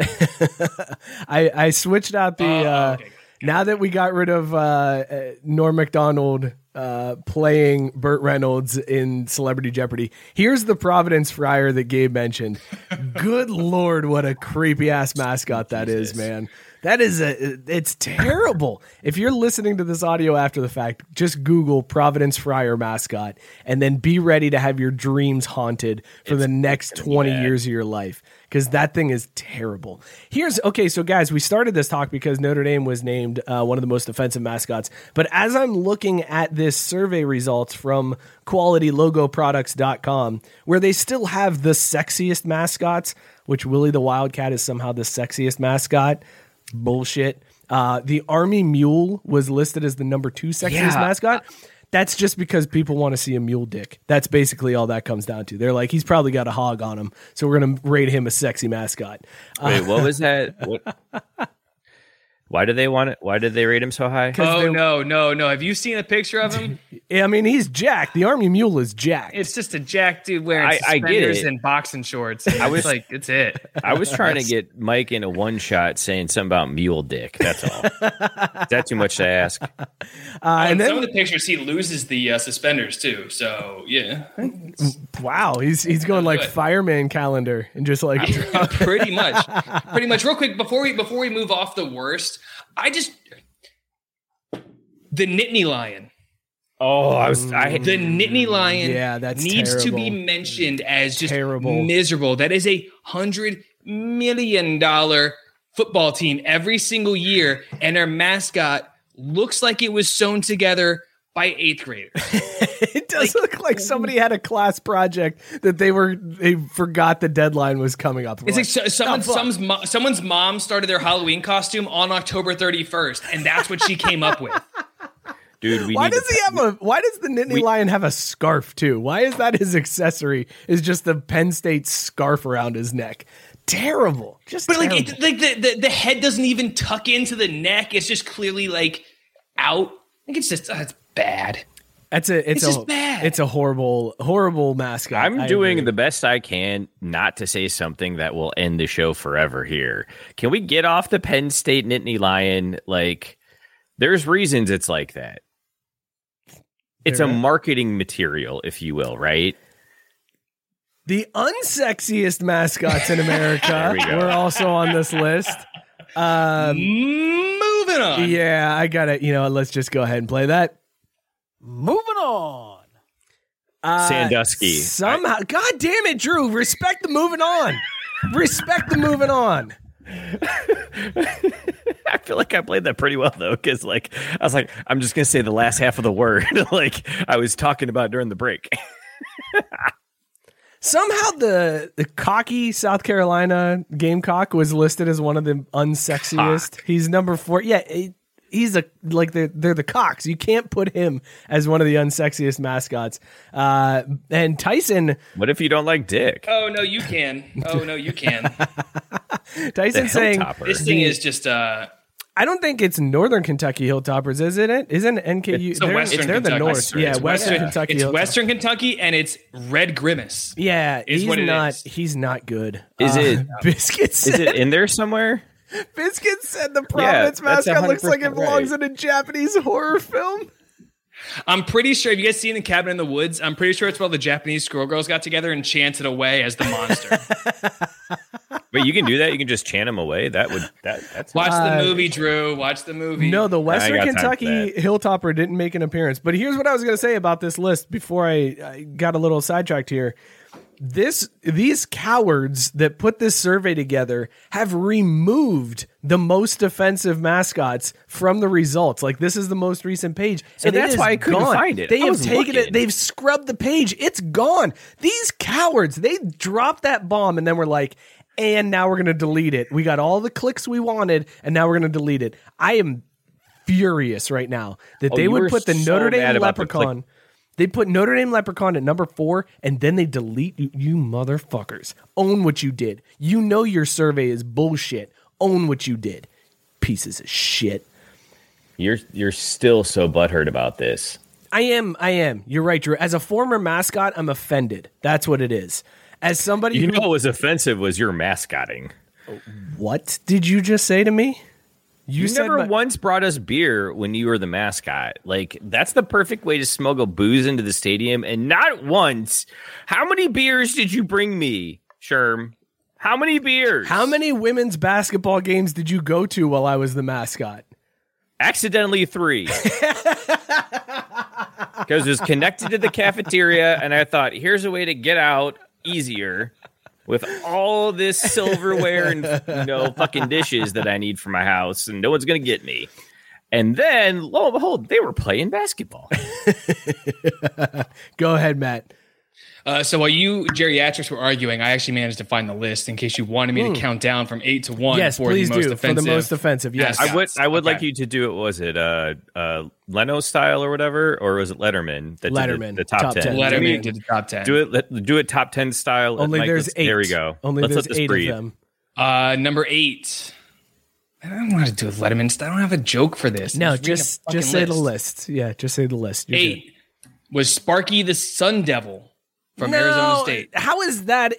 I, I switched out the Oh, uh, okay. now that we got rid of uh, uh, Norm Macdonald uh, playing Burt Reynolds in Celebrity Jeopardy. Here's the Providence Friar that Gabe mentioned. <laughs> Good lord, what a creepy ass mascot that is, man. That is a it's terrible. If you're listening to this audio after the fact, just Google Providence Friar mascot and then be ready to have your dreams haunted for the next 20 bad. years of your life because that thing is terrible. Here's okay, so guys, we started this talk because Notre Dame was named uh, one of the most offensive mascots. But as I'm looking at this survey results from qualitylogoproducts.com, where they still have the sexiest mascots, which Willie the Wildcat is somehow the sexiest mascot. Bullshit. Uh, the Army Mule was listed as the number two sexiest Yeah. mascot. That's just because people want to see a mule dick. That's basically all that comes down to. They're like, he's probably got a hog on him, so we're gonna rate him a sexy mascot. Uh, Wait, what was that? What? <laughs> Why do they want it? Why did they rate him so high? Oh they- no, no, no! Have you seen a picture of him? <laughs> I mean, he's jacked. The Army Mule is jacked. It's just a jack dude wearing I- I get suspenders it. and boxing shorts. I was- was like, it's it. <laughs> I was trying to get Mike in a one shot saying something about mule dick. That's all. Is that too much to ask? <laughs> uh, and In some then of the pictures, he loses the uh, suspenders too. So yeah, wow, he's he's going like Good. fireman calendar and just like pretty much, pretty much. Real quick before we before we move off the worst, I just the Nittany Lion. Oh, I was. I The Nittany mm, Lion Yeah, that's needs to be mentioned as just Terrible. miserable. That is a hundred million dollar football team every single year, and their mascot looks like it was sewn together by eighth graders. <laughs> it does look like somebody had a class project that they were they forgot the deadline was coming up. It's like so, someone, "Oh, someone's, mo- someone's mom started their Halloween costume on October 31st, and that's what she came up with. <laughs> dude. We Why need does to- he have a? Why does the Nittany We- Lion have a scarf too? Why is that his accessory? Is just the Penn State scarf around his neck? Terrible. Just But like, it, like the, the the head doesn't even tuck into the neck. It's just clearly like out. I think it's just uh, it's bad. That's a it's, it's a just bad. it's a horrible horrible mascot. I'm I doing agree. the best I can not to say something that will end the show forever here. Can we get off the Penn State Nittany Lion? Like, there's reasons it's like that. It's a There is. marketing material, if you will, right? the unsexiest mascots in America. <laughs> We go. We're also on this list. Um, Moving on. yeah, I got it. You know, let's just go ahead and play that. Moving on. Uh, Sandusky. Somehow, God damn it, Drew! Respect the moving on. Respect the moving on. <laughs> I feel like I played that pretty well though, because like I was like, I'm just gonna say the last half of the word, <laughs> like I was talking about during the break. <laughs> Somehow, the the cocky South Carolina Gamecock was listed as one of the unsexiest. He's number four. Yeah, he- he's a like they're they're the cocks. You can't put him as one of the unsexiest mascots. Uh, and Tyson what if you don't like dick? Oh no, you can. Oh no, you can. <laughs> Tyson saying This thing is just uh I don't think it's Northern Kentucky Hilltoppers, isn't it? Isn't NKU? It's the they're, Western they're the North. Western- yeah, it's Western Western- Kentucky. It's Hilltoppers. Western Kentucky and it's Red Grimace. Yeah, is he's what it not. is. He's not good. Is Uh, it- <laughs> biscuits? Is it in there somewhere? <laughs> Biscuit said the Providence that's mascot looks like it belongs right. in a Japanese horror film. I'm pretty sure. Have you guys seen the Cabin in the Woods? I'm pretty sure it's where all the Japanese schoolgirls got together and chanted away as the monster. <laughs> But you can do that. You can just chant them away. That would that that's Watch Uh, the movie, Drew. Watch the movie. No, the Western got Kentucky Hilltopper didn't make an appearance. But here's what I was going to say about this list before I, I got a little sidetracked here. This these cowards that put this survey together have removed the most offensive mascots from the results. Like this is the most recent page, So and that's why I couldn't gone. find it. They I have taken it. They've scrubbed the page. It's gone. These cowards. They dropped that bomb, and then we're like, and now we're going to delete it. We got all the clicks we wanted, and now we're going to delete it. I am furious right now that Oh, they would put the so Notre Dame about the Leprechaun. They put Notre Dame Leprechaun at number four, and then they delete you, you motherfuckers. Own what you did. You know your survey is bullshit. Own what you did. Pieces of shit. you're you're still so butthurt about this. I am. I am. You're right, Drew. As a former mascot, I'm offended. That's what it is. As somebody You who, know what was offensive was your mascotting. what did you just say to me? You, said never my- once brought us beer when you were the mascot. Like that's the perfect way to smuggle booze into the stadium, and not once. How many beers did you bring me, Sherm? How many beers? How many women's basketball games did you go to while I was the mascot? Accidentally three. <laughs> Because it was connected to the cafeteria, and I thought, here's a way to get out easier with all this silverware and you know fucking dishes that I need for my house, and no one's gonna get me. And then, lo and behold, they were playing basketball. <laughs> Go ahead, Matt. Uh, so while you geriatrics were arguing, I actually managed to find the list in case you wanted me to count down from eight to one. Hmm. Yes, for please the most do. For offensive the most offensive, yes. I would. I would like you to do it. Was it uh, uh, Leno style or whatever, or was it Letterman? That did the- Letterman, the, top, top ten. 10. Let him do, into the top ten. do it. Let, do it top ten style. Only Mike, there's eight. There we go. Only Let's there's let this eight breathe. of them. Uh, number eight. I don't want to do with Letterman. I don't have a joke for this. No, I'm reading a just just say the list. Yeah, just say the list. You're Eight was Sparky the Sun Devil from good. Arizona No, State. How is that?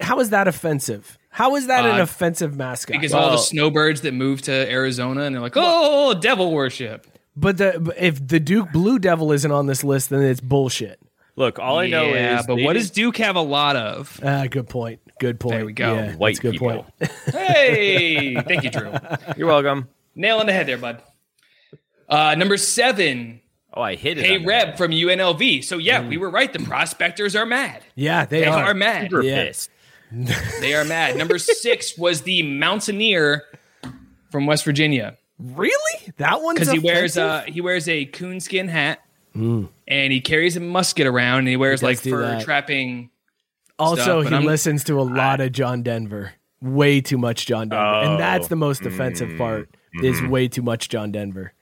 How is that offensive? How is that an Uh, offensive mascot? Because all the snowbirds that moved to Arizona and they're like, oh, devil worship. But the if the Duke Blue Devil isn't on this list, then it's bullshit. Look, all I know yeah, is but what does Duke have a lot of? Ah, good point. Good point. There we go. Yeah, White that's a good people. point. <laughs> Hey, thank you, Drew. <laughs> You're welcome. Nail on the head there, bud. Uh, number seven, Oh, I hit it. Hey Reb head. from UNLV. So yeah, we were right. The prospectors are mad. Yeah, they, They are. are mad. Super Yeah. <laughs> They are mad. Number six was the Mountaineer from West Virginia Really? That one? because he wears offensive? uh he wears a coonskin hat Mm. and he carries a musket around and he wears He like fur that. trapping. Also, stuff, he I'm- listens to a lot of John Denver. Way too much John Denver, and that's the most offensive Mm. part. Is Mm-hmm. way too much John Denver.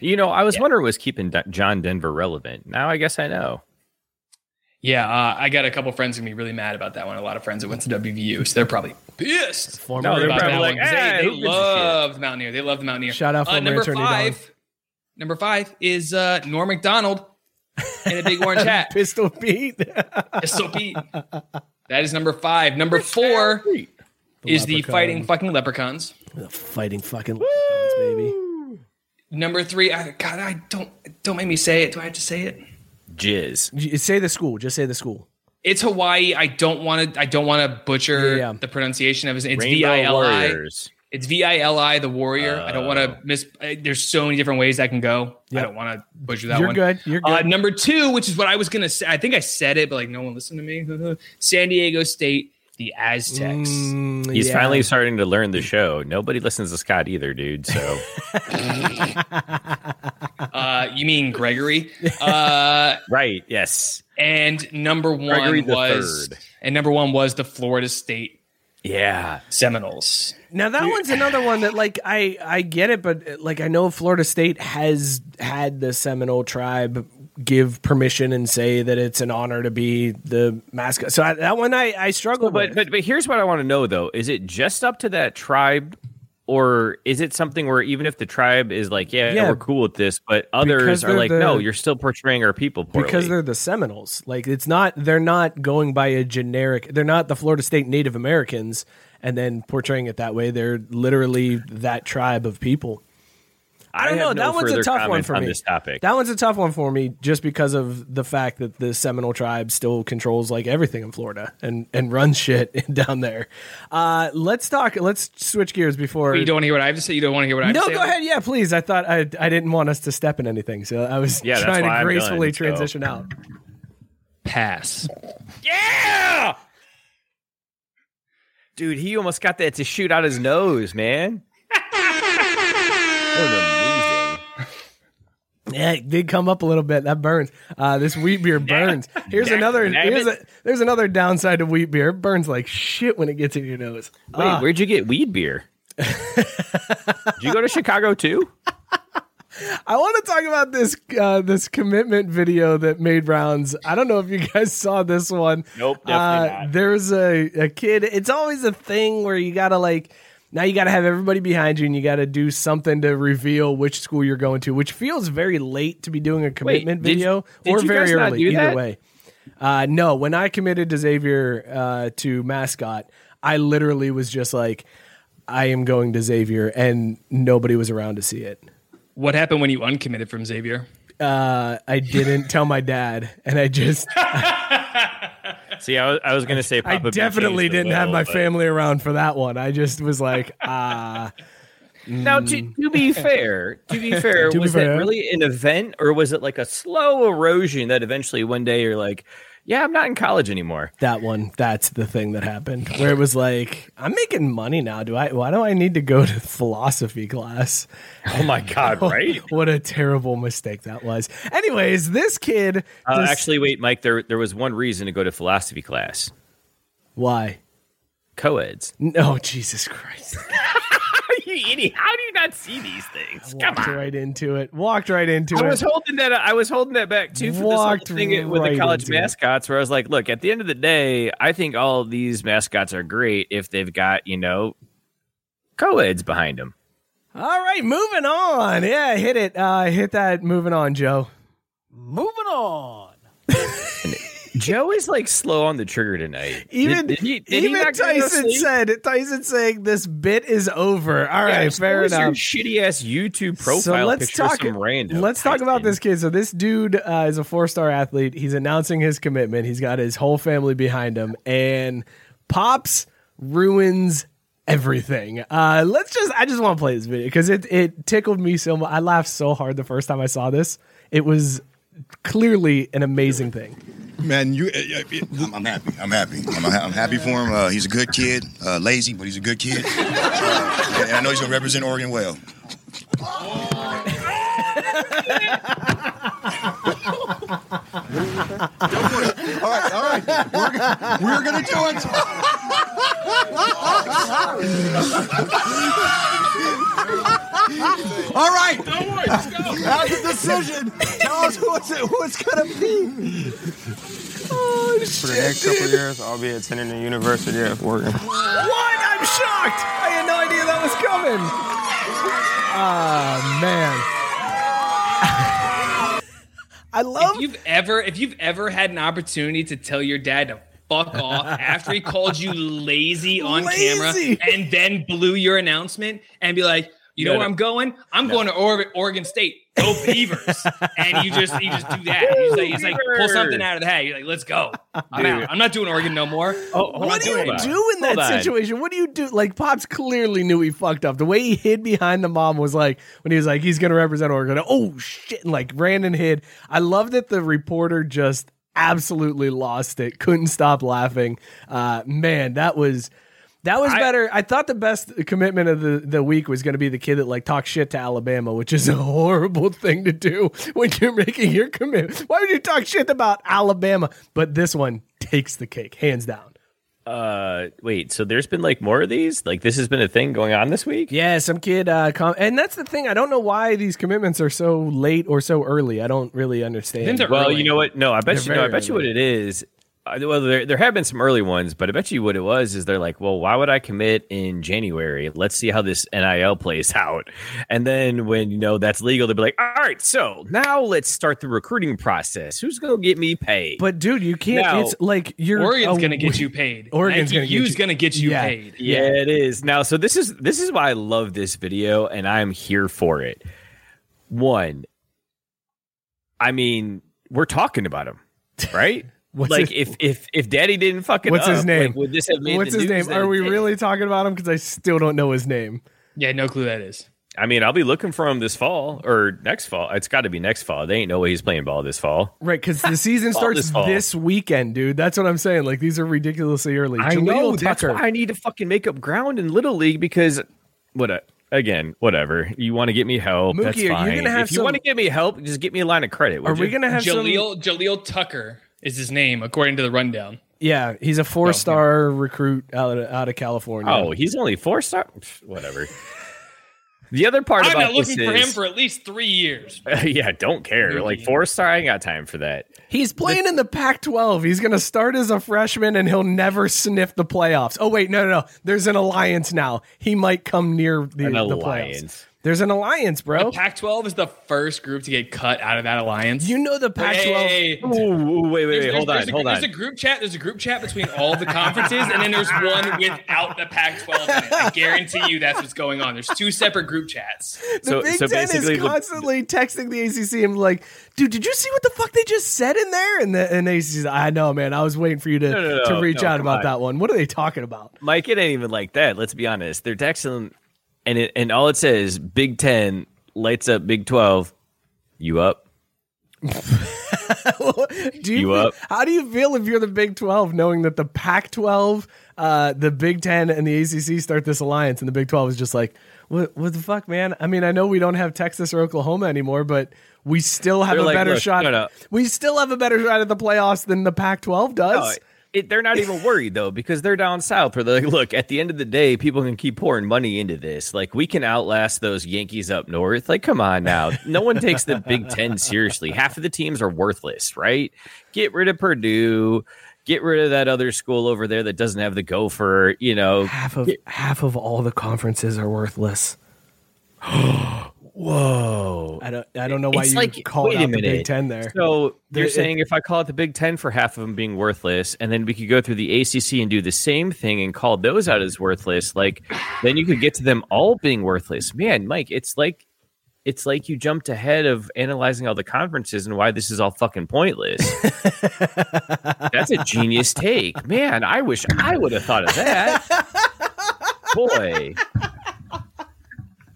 You know, I was wondering was keeping John Denver relevant. Now I guess I know. Yeah, uh, I got a couple friends gonna be really mad about that one. A lot of friends that went to WVU, so they're probably pissed. Former No, they're about probably like, one, 'cause "Hey, they, they love the Mountaineer. They love the Mountaineer. Shout out uh, former number attorney Don. five. Number five is uh, Norm Macdonald in a big orange <laughs> hat. Pistol Pete. Pistol Pete. That is number five. Number four is the fighting fucking leprechauns. The fighting fucking leprechauns, baby. Number three, I, God, I don't don't make me say it. Do I have to say it? Jizz. Say the school. Just say the school. It's Hawaii. I don't want to. I don't want to butcher Yeah, yeah. the pronunciation of his. It's V Rainbow I L I. Warriors. It's V I L I, the warrior. I don't want to miss. uh, There's so many different ways that can go. Yep. I don't want to butcher that one. You're one. good. You're Uh, good. number two, which is what I was gonna say. I think I said it, but like no one listened to me. <laughs> San Diego State, the Aztecs. Mm, He's yeah. finally starting to learn the show. Nobody listens to Scott either, dude. So <laughs> Uh, you mean Gregory? <laughs> Uh, right, yes, and number one Gregory was Third. and number one was the Florida State yeah. Seminoles. Now that one's another one that like I I get it, but like I know Florida State has had the Seminole tribe give permission and say that it's an honor to be the mascot. So I, that one I I struggle But with. but but here's what I want to know though: is it just up to that tribe, or is it something where even if the tribe is like, yeah, Yeah. we're cool with this, but others are like, the- no, you're still portraying our people poorly. because they're the Seminoles. Like it's not they're not going by a generic. They're not the Florida State Native Americans and then portraying it that way. They're literally that tribe of people. I don't have know. no that one's a tough one for on me. this topic. That one's a tough one for me, just because of the fact that the Seminole tribe still controls like everything in Florida and and runs shit <laughs> down there. Uh, let's talk. Let's switch gears before. You don't want to hear what I have to say. You don't want to hear what I have no, to say. go ahead. Yeah, please. I thought I I didn't want us to step in anything, so I was Yeah, trying to gracefully done, so. transition out. Pass. yeah, dude, he almost got that to shoot out his nose, man. Yeah, it did come up a little bit. That burns. Uh, this wheat beer <laughs> burns. Here's Damn another. Here's a, there's another downside to wheat beer. It burns like shit when it gets in your nose. Wait, Ah. where'd you get weed beer? <laughs> Did you go to Chicago too? I want to talk about this uh, this commitment video that made rounds. I don't know if you guys saw this one. Nope, definitely Uh, not. There's a, a kid. It's always a thing where you gotta like. Now you got to have everybody behind you, and you got to do something to reveal which school you're going to, which feels very late to be doing a commitment did- video, did or very early. Either that? way, uh, no. When I committed to Xavier uh, to mascot, I literally was just like, "I am going to Xavier," and nobody was around to see it. What happened when you uncommitted from Xavier? uh, I didn't tell my dad, and I just <laughs> See, I was, I was going to say I Papa B definitely didn't have my but- family around for that one. I just was like, <laughs> ah, Now, to, to be fair, to be <laughs> fair, To be was fair. that really an event, or was it like a slow erosion that eventually one day you're like, "Yeah, I'm not in college anymore." that one. That's the thing that happened where it was like, I'm making money now. Do I? Why do I need to go to philosophy class? Oh my <laughs> god! Right? what a terrible mistake that was. Anyways, this kid. Uh, actually, wait, Mike. There, there was one reason to go to philosophy class. why? Co-eds. No, Jesus Christ! <laughs> you idiot! How do you not see these things? Come Walked on. right into it. Walked right into I it. was holding that. I was holding that back too for Walked this whole thing with the college into it. mascots, where I was like, "Look, at the end of the day, I think all these mascots are great if they've got you know co-eds behind them." All right, moving on. Yeah, hit it. Uh, hit that. Moving on, Joe. Moving on. <laughs> Joe is like slow on the trigger tonight. Even Did- did he- did even Tyson said Tyson saying this bit is over. All Yeah, right, fair enough. Shitty ass YouTube profile so let's talk. some random. Let's talk about this kid. So this dude uh, is a four-star athlete. He's announcing his commitment. He's got his whole family behind him, and pops ruins everything. Uh, let's just. I just want to play this video because it it tickled me so much. I laughed so hard the first time I saw this. It was clearly an amazing thing. Man, you, uh, uh, I'm, I'm happy. I'm happy. I'm, I'm happy for him. Uh, he's a good kid. Uh, lazy, but he's a good kid. Uh, and I know he's gonna represent Oregon well. all right, all right. We're, gonna- we're gonna do it. <laughs> all right. Don't worry. Have <laughs> the decision. Tell us who it's, who it's gonna be. Oh, For the next couple of years, I'll be attending the University of Oregon. What? I'm shocked. I had no idea that was coming. Ah, man. <laughs> I love. If you've ever, if you've ever had an opportunity to tell your dad to fuck off after he called you lazy on camera and then blew your announcement and be like, you know where no. I'm going? I'm going to Oregon, Oregon State. Go <laughs> Beavers! and you just you just do that. He's like, he's like pull something out of the hat. You're like, let's go. I'm Dude. out. I'm not doing Oregon no more. Oh, what do you hold do in that Hold on. situation? What do you do? Like Pops clearly knew he fucked up. The way he hid behind the mom was like when he was like, he's gonna represent Oregon. Oh shit! And like ran and hid. I love that the reporter just absolutely lost it. Couldn't stop laughing. Uh, man, that was. That was I- better. I thought the best commitment of the, the week was going to be the kid that like talks shit to Alabama, which is a horrible thing to do when you're making your commitment. Why would you talk shit about Alabama? But this one takes the cake, hands down. Uh, wait. So there's been like more of these. Like this has been a thing going on this week. Yeah, some kid, uh, com- and that's the thing. I don't know why these commitments are so late or so early. I don't really understand. Well, early. you know what? No, I bet They're you. No, I very bet you what it is. Uh, Well, there there have been some early ones, but I bet you what it was is they're like, well, why would I commit in January? Let's see how this NIL plays <laughs> out, and then when you know that's legal, they'll be like, all right, so now let's start the recruiting process. Who's gonna get me paid? But dude, you can't. Now, it's like you're Oregon's a gonna get you paid. <laughs> Oregon's gonna get U's you- gonna get you Yeah. paid. Yeah, it is. Now, so this is this is why I love this video and I'm here for it. One, I mean, we're talking about him, right? <laughs> What's like his- if if if Daddy didn't fucking What's his name? like, would this have made What's the his news name? Are we did? really talking about him? Because I still don't know his name. Yeah, no clue that is. I mean, I'll be looking for him this fall or next fall. It's got to be next fall. They ain't no way he's playing ball this fall. Right, because the <laughs> season starts this this weekend, dude. That's what I'm saying. Like these are ridiculously early. I Jaleel know that's why I need to fucking make up ground in little league because what a, again whatever you want to get me help Mookie, that's are you fine. gonna have if you some- want to get me help, just get me a line of credit. Are we you? gonna have some? Jaleel Jaleel Tucker is his name according to the rundown. Yeah, he's a four star recruit out of, out of California. Oh, he's only four star. Whatever. The other part I'm about not looking this for him for at least three years. <laughs> yeah, don't care. Like four star, I ain't got time for that. He's playing in the Pac 12. He's going to start as a freshman and he'll never sniff the playoffs. Oh, wait, no, no, no. There's an alliance now. He might come near the, An the alliance. playoffs. There's an alliance, bro. The Pac-12 is the first group to get cut out of that alliance. You know the Pac 12. Hey, Ooh, ooh, wait, wait, There's- wait. Hold there's- on, there's a, hold there's a group chat. There's a group chat between all the conferences, and then there's one without the Pac-12 in it. I guarantee you that's what's going on. There's two separate group chats. The So- Big so Ten is basically the- constantly texting the ACC and like, dude, did you see what the fuck they just said in there? And the and ACC, I know, man. I was waiting for you to, No, no, to reach no, out about on. that one. What are they talking about? Mike, it ain't even like that. Let's be honest. They're texting, and it and all it says Big Ten lights up Big Twelve. You up? <laughs> do you, You up? How do you feel if you're the Big 12 knowing that the Pac 12, uh, the Big 10, and the ACC start this alliance and the Big 12 is just like, what, what the fuck, man? I mean, I know we don't have Texas or Oklahoma anymore, but we still have They're a like, better shot. no, no. We still have a better shot at the playoffs than the Pac 12 does. No, it, they're not even worried though because they're down south. Where they're like, look, at the end of the day, people can keep pouring money into this. Like we can outlast those Yankees up north. Like, come on now. No one takes the Big Ten seriously. Half of the teams are worthless, right? Get rid of Purdue. Get rid of that other school over there that doesn't have the gopher. You know, half of half of all the conferences are worthless. <gasps> <gasps> <gasps> Whoa! I don't. I don't know why It's you like- called wait a out the Big. Ten there. So The- you're it- saying if I call it the Big Ten for half of them being worthless, and then we could go through the ACC and do the same thing and call those out as worthless, like then you could get to them all being worthless. Man, Mike, it's like it's like you jumped ahead of analyzing all the conferences and why this is all fucking pointless. <laughs> That's a genius take, man. I wish I would have thought of that. Boy.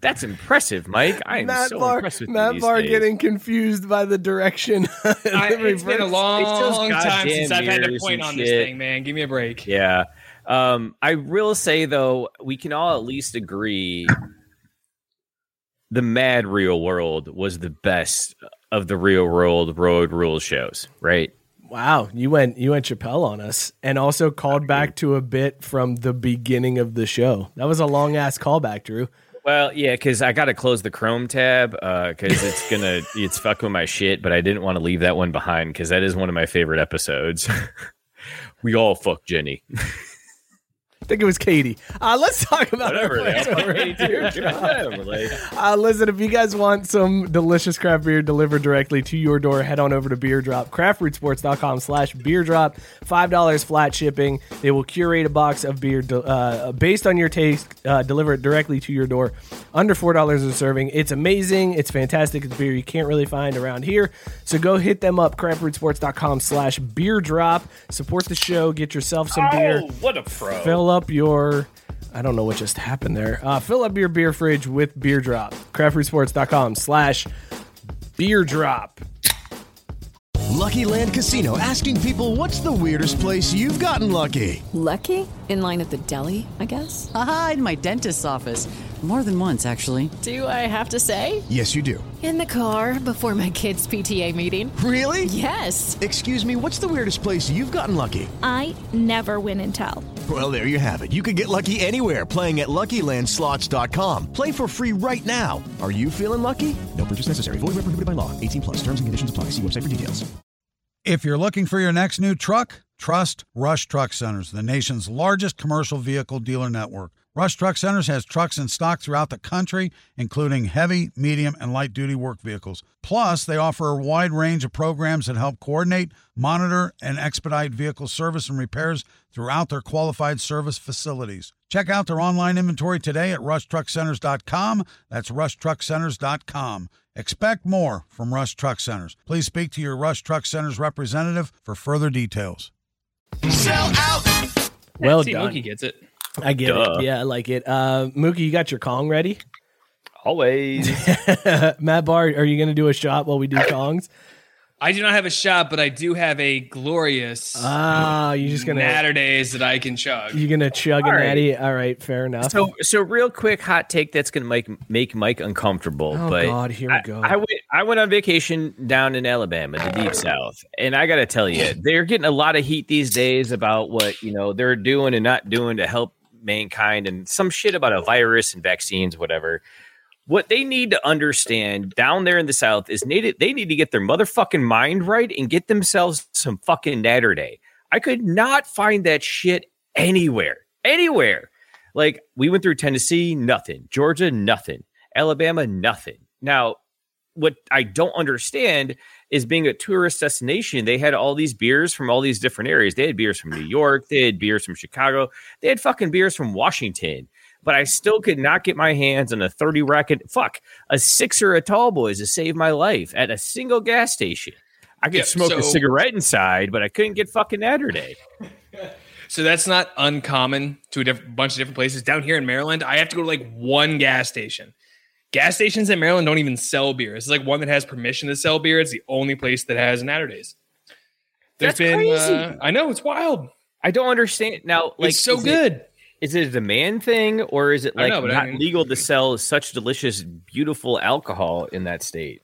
That's impressive, Mike. I am Matt so Barr, impressed with you Matt these Barr days. getting confused by the direction. <laughs> I, it's been a long It's those time since I've had to point point and on this thing, man. Give me a break. Yeah. Um, I will say though, we can all at least agree the Mad Real World was the best of the Real World Road Rules shows, right? Wow, you went you went Chappelle on us, and also called back to a bit from the beginning of the show. That was a long ass callback, Drew. Well, yeah, because I got to close the Chrome tab uh, because it's <laughs> gonna it's fucking with my shit. But I didn't want to leave that one behind because that is one of my favorite episodes. <laughs> we all fuck Jenny. <laughs> I think it was Katie. Uh, let's talk about Whatever. our they friends all fuck over Jenny at too. Beer Sure, Drop. whatever, like. Uh, listen, if you guys want some delicious craft beer delivered directly to your door, head on over to Beer Drop, craftbrewsports.com slash beer drop. $5 flat shipping. They will curate a box of beer uh, based on your taste, uh, deliver it directly to your door. Under $4 a serving. It's amazing. It's fantastic. It's beer you can't really find around here. So go hit them up, craftbrewsports.com slash beer drop. Support the show. Get yourself some beer. Oh, what a pro. Fill up your. I don't know what just happened there. Uh, fill up your beer fridge with Beer Drop. Craftbrewsports.com slash beer drop. Lucky Land Casino asking people what's the weirdest place you've gotten lucky? Lucky? In line at the deli, I guess? Haha, in my dentist's office. More than once, actually. Do I have to say? Yes, you do. In the car before my kids' PTA meeting. Really? Yes. Excuse me, what's the weirdest place you've gotten lucky? I never win and tell. Well, there you have it. You can get lucky anywhere playing at LuckyLandSlots.com. Play for free right now. Are you feeling lucky? No purchase necessary. Void where prohibited by law. 18 plus. Terms and conditions apply. See website for details. If you're looking for your next new truck, trust Rush Truck Centers, the nation's largest commercial vehicle dealer network. Rush Truck Centers has trucks in stock throughout the country, including heavy, medium, and light duty work vehicles. Plus, they offer a wide range of programs that help coordinate, monitor, and expedite vehicle service and repairs throughout their qualified service facilities. Check out their online inventory today at rushtruckcenters.com. That's rushtruckcenters.com. Expect more from Rush Truck Centers. Please speak to your Rush Truck Centers representative for further details. Sell out! Well See, done. Mookie gets it. I get Duh. it. Yeah, I like it. Uh, Mookie, you got your Kong ready? Always. <laughs> Matt Barr, are you going to do a shot while we do Kongs? I do not have a shot, but I do have a glorious Ah, you just gonna Natty Daddys that I can chug. you gonna chug a All right. natty? All right, fair enough. So, so real quick hot take that's gonna make make Mike uncomfortable. Oh, but God, here we I- go. I, went I went on vacation down in Alabama, the deep south, and I got to tell you, they're getting a lot of heat these days about what you know they're doing and not doing to help mankind, and some shit about a virus and vaccines, whatever. What they need to understand down there in the South is needed. They need to get their motherfucking mind right and get themselves some fucking Natty Daddy. I could not find that shit anywhere, anywhere. Like we went through Tennessee, nothing. Georgia, nothing. Alabama, nothing. Now, what I don't understand is being a tourist destination, they had all these beers from all these different areas. They had beers from New York, they had beers from Chicago, they had fucking beers from Washington. But I still could not get my hands on a 30 racket, fuck, a six or a tall boys to save my life at a single gas station. I could Yeah, smoke a cigarette inside, but I couldn't get fucking Natter <laughs> So that's not uncommon to a diff- bunch of different places. Down here in Maryland, I have to go to like one gas station. Gas stations in Maryland don't even sell beer. It's like one that has permission to sell beer. It's the only place that has Natty Daddys. There's That's been, crazy. uh, I know it's wild. I don't understand now. Like, it's so is good. Is it a demand thing, or is it like know, but I not mean- legal to sell such delicious, beautiful alcohol in that state?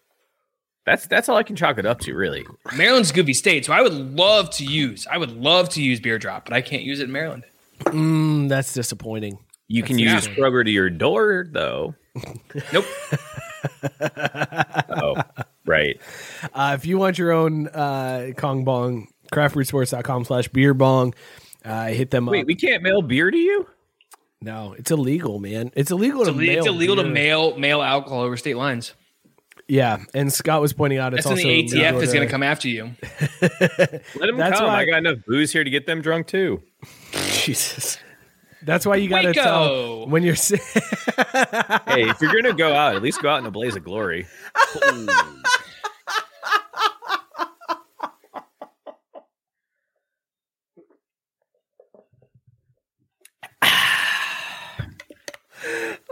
That's that's all I can chalk it up to, really. Maryland's a goofy state, so I would love to use. I would love to use Beer Drop, but I can't use it in Maryland. Mm, that's disappointing. You can use the- Kroger to your door, though. <laughs> Nope. Oh, right. Uh, if you want your own uh, Kong Bong, craftbrewsports.com slash beer bong. Uh, hit them up. Wait, up. we can't mail beer to you? No, it's illegal, man. It's illegal It's, to ille- mail. it's illegal to mail mail alcohol over state lines. Yeah, and Scott was pointing out it's That's when also the ATF is going to- to come after you. Let him <laughs> That's come. why- I got enough booze here to get them drunk too. <laughs> Jesus. That's why you got to Waco! tell when you're. si- <laughs> hey, if you're gonna go out, at least go out in a blaze of glory.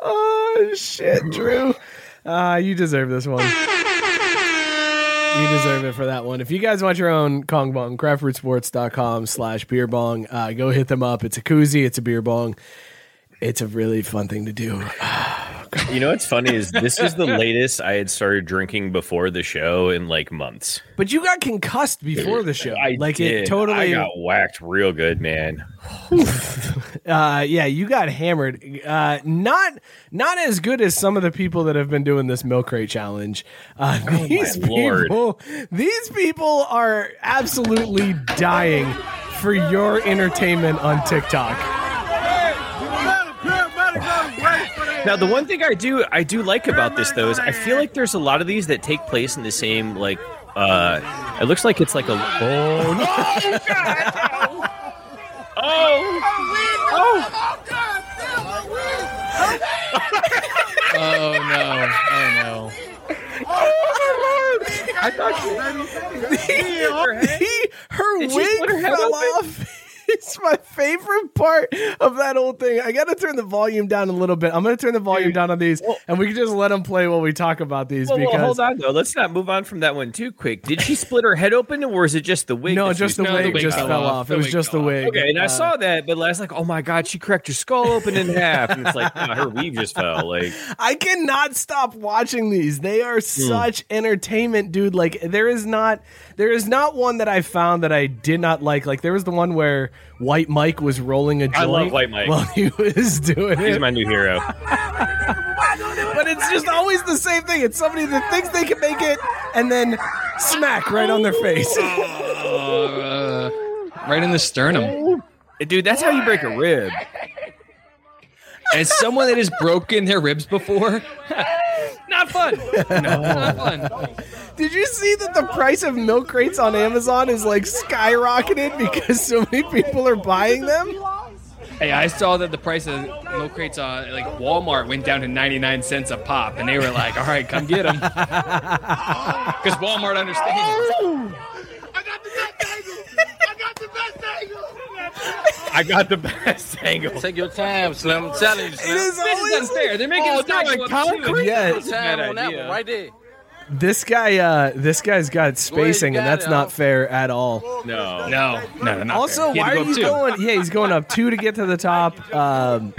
oh shit, Drew. Uh, you deserve this one. You deserve it for that one. If you guys want your own Kong Bong, craftbrewsports.com slash beer bong, uh, go hit them up. It's a koozie, it's a beer bong. It's a really fun thing to do. <sighs> You know what's funny is this is the latest I had started drinking before the show in like months. But you got concussed before the show. I like did. it totally I got whacked real good, man. Uh yeah you got hammered. Uh not not as good as some of the people that have been doing this milk crate challenge. Uh these Oh Lord. people these people are absolutely dying for your entertainment on tiktok. Now, the one thing I do I do like about this though is I feel like there's a lot of these that take place in the same like uh it looks like it's like a oh no. oh Oh Oh, no! Oh no! Oh, I thought He- her Did she wig split her head fell off it's my favorite part of that whole thing. I got to turn the volume down a little bit. I'm going to turn the volume down on these, and we can just let them play while we talk about these. Well, well, hold on though. Let's not move on from that one too quick. Did she split her head open, or was it just the wig? no, just the was- wig just fell off. It was just the wig. Okay, and I Uh, saw that, but I was like, "Oh my god, she cracked her skull open in half," and it's like, her weave just fell. Like, <laughs> I cannot stop watching these. They Hmm. are such entertainment, dude. Like there is not there is not one that I found that I did not like. Like there was the one where White Mike was rolling a joint I love White Mike. while he was doing he's it. my new hero. but it's just always the same thing. It's somebody that thinks they can make it and then smack right on their face. <laughs> Uh, right in the sternum. Dude, that's how you break a rib. As someone that has broken their ribs before, not fun. No, <laughs> not fun. Did you see that the price of milk crates on Amazon is like skyrocketed because so many people are buying them? Hey, I saw that the price of milk crates on like Walmart went down to 99 cents a pop, and they were like, "All right, come get them," <laughs> because Walmart understands. Oh! I got the best <laughs> angle. Take your time, Slim. I'm telling you, Slim. It is This is unfair. They're making Oh, us not doing go up concrete? too. Yeah. Take time on that one right there. This guy, uh, this guy's got spacing, and got that's it, not Al. fair at all. No, No, no, no, not Also, fair. Why are you go two. going? Yeah, he's going up two to get to the top. Um,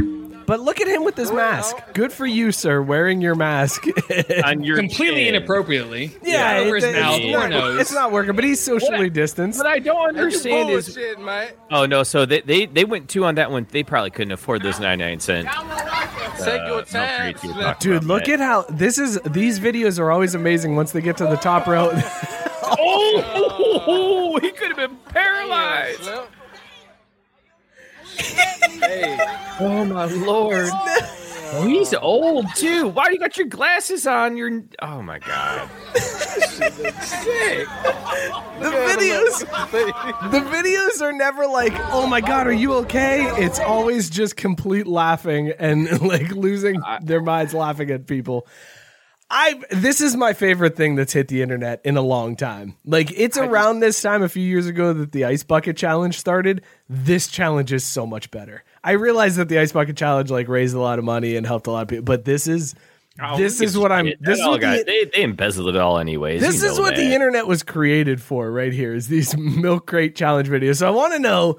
but look at him with his mask. Good for you, sir, wearing your mask. <laughs> on your completely chin. inappropriately. yeah, over his it- mouth it's, or not, nose. it's not working. But he's socially distanced. What I don't understand is Bullshit, man. Oh no! So they, they they went two on that one. They probably couldn't afford those ninety nine cent. Uh, Take your time, you were Slim. Dude, look man. at how this is. These videos are always amazing once they get to the top row. <laughs> Oh, <laughs> he could have been paralyzed. Slim. Oh my lord! Oh, he's old too. Why do you got your glasses on? You're oh my god. the videos the videos are never like oh my god are you okay it's always just complete laughing and like losing their minds laughing at people I this is my favorite thing that's hit the internet in a long time. Like it's around this time a few years ago that the ice bucket challenge started. This challenge is so much better. I realize that the ice bucket challenge like raised a lot of money and helped a lot of people, but this is Oh, this is what I'm. This That is all what got- the, they they embezzled it all anyways. this is what the internet was created for right here is these <laughs> milk crate challenge videos. So I want to know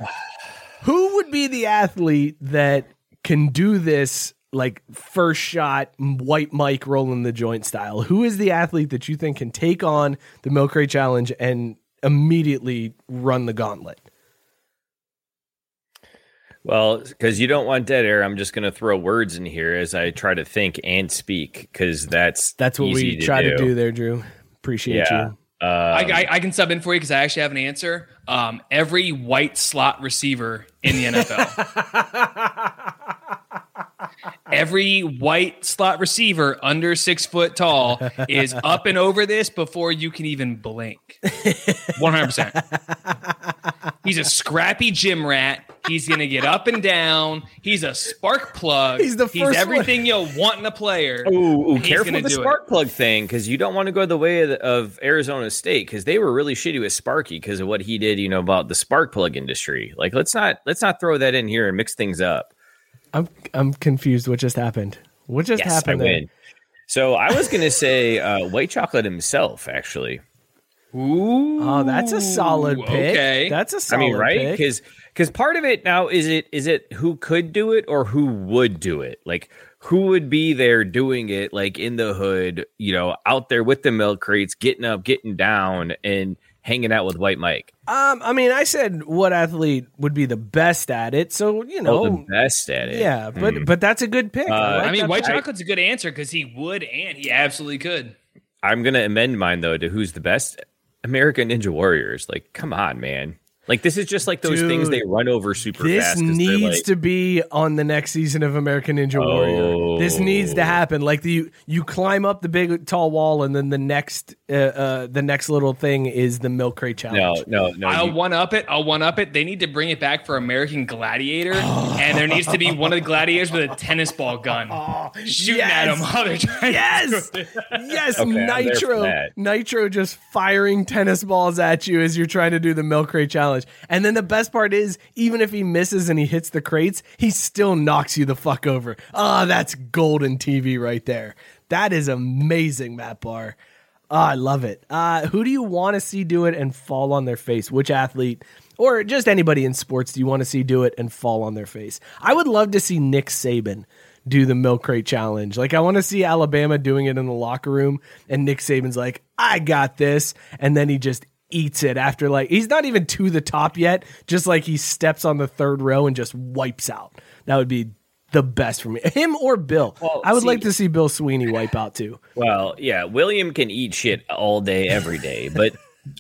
who would be the athlete that can do this like first shot white Mike rolling the joint style. Who is the athlete that you think can take on the milk crate challenge and immediately run the gauntlet? Well, because you don't want dead air, I'm just going to throw words in here as I try to think and speak because that's That's what easy we try to do there, Drew. Appreciate Yeah. you. Um, I, I, I can sub in for you because I actually have an answer. Um, every white slot receiver in the NFL. <laughs> every white slot receiver under six foot tall is up and over this before you can even blink. 100%. He's a scrappy gym rat. He's going to get up and down. He's a spark plug. He's the first He's first everything you'll want in a player. Ooh, ooh He's careful with the do it. spark plug thing because you don't want to go the way of, the, of Arizona State because they were really shitty with Sparky because of what he did, you know, about the spark plug industry. Like, let's not let's not throw that in here and mix things up. I'm I'm confused. What just happened? What just yes, happened? I win. So I was gonna say uh, white chocolate himself, actually. Ooh, Oh, that's a solid pick. okay. That's a solid I mean, right? pick. Because because part of it now is it is it who could do it or who would do it? Like who would be there doing it, like in the hood, you know, out there with the milk crates, getting up, getting down, and hanging out with White Mike. Um, I mean, I said what athlete would be the best at it, so you Oh, know, the best at it. yeah, but Hmm. but that's a good pick. Uh, like I mean, white pick. chocolate's a good answer because he would and he absolutely could. I'm gonna amend mine though to who's the best American Ninja Warriors. Like, come on, man. Like this is just like those things they run over super fast. This fast. 'cause they're needs like- to be on the next season of American Ninja Warrior. This needs to Oh. happen. Like the you, you climb up the big tall wall, and then the next uh, uh the next little thing is the milk crate challenge. No, no, no. I'll you- one up it. I'll one up it. They need to bring it back for American Gladiator, <gasps> and there needs to be one of the gladiators with a tennis ball gun <laughs> shooting at them while they're trying. Yes, To yes, Okay, I'm there for Nitro. Nitro just firing tennis balls at you as you're trying to do the milk crate challenge. And then the best part is, even if he misses and he hits the crates, he still knocks you the fuck over. Ah, that's golden TV right there. That is amazing, Matt Barr. Ah, I love it. Uh, who do you want to see do it and fall on their face? Which athlete or just anybody in sports do you want to see do it and fall on their face? I would love to see Nick Saban do the milk crate challenge. Like I want to see Alabama doing it in the locker room and Nick Saban's like, "I got this." And then he just eats it after like he's not even to the top yet, just like he steps on the third row and just wipes out. That would be the best for me. Him or Bill. Well, I would see- like to see Bill Sweeney wipe out too. <laughs> Well, yeah, William can eat shit all day, every day, but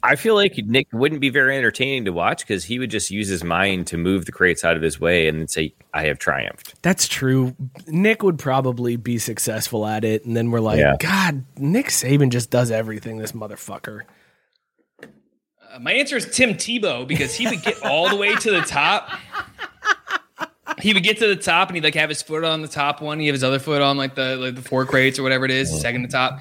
I feel like Nick wouldn't be very entertaining to watch because he would just use his mind to move the crates out of his way and say, "I have triumphed." That's true. Nick would probably be successful at it, and then we're like, Yeah. God, Nick Saban just does everything. This motherfucker. My answer is Tim Tebow because he would get all the way to the top. He would get to the top and he'd like have his foot on the top one. He have his other foot on like the like the four crates or whatever it is, second to top.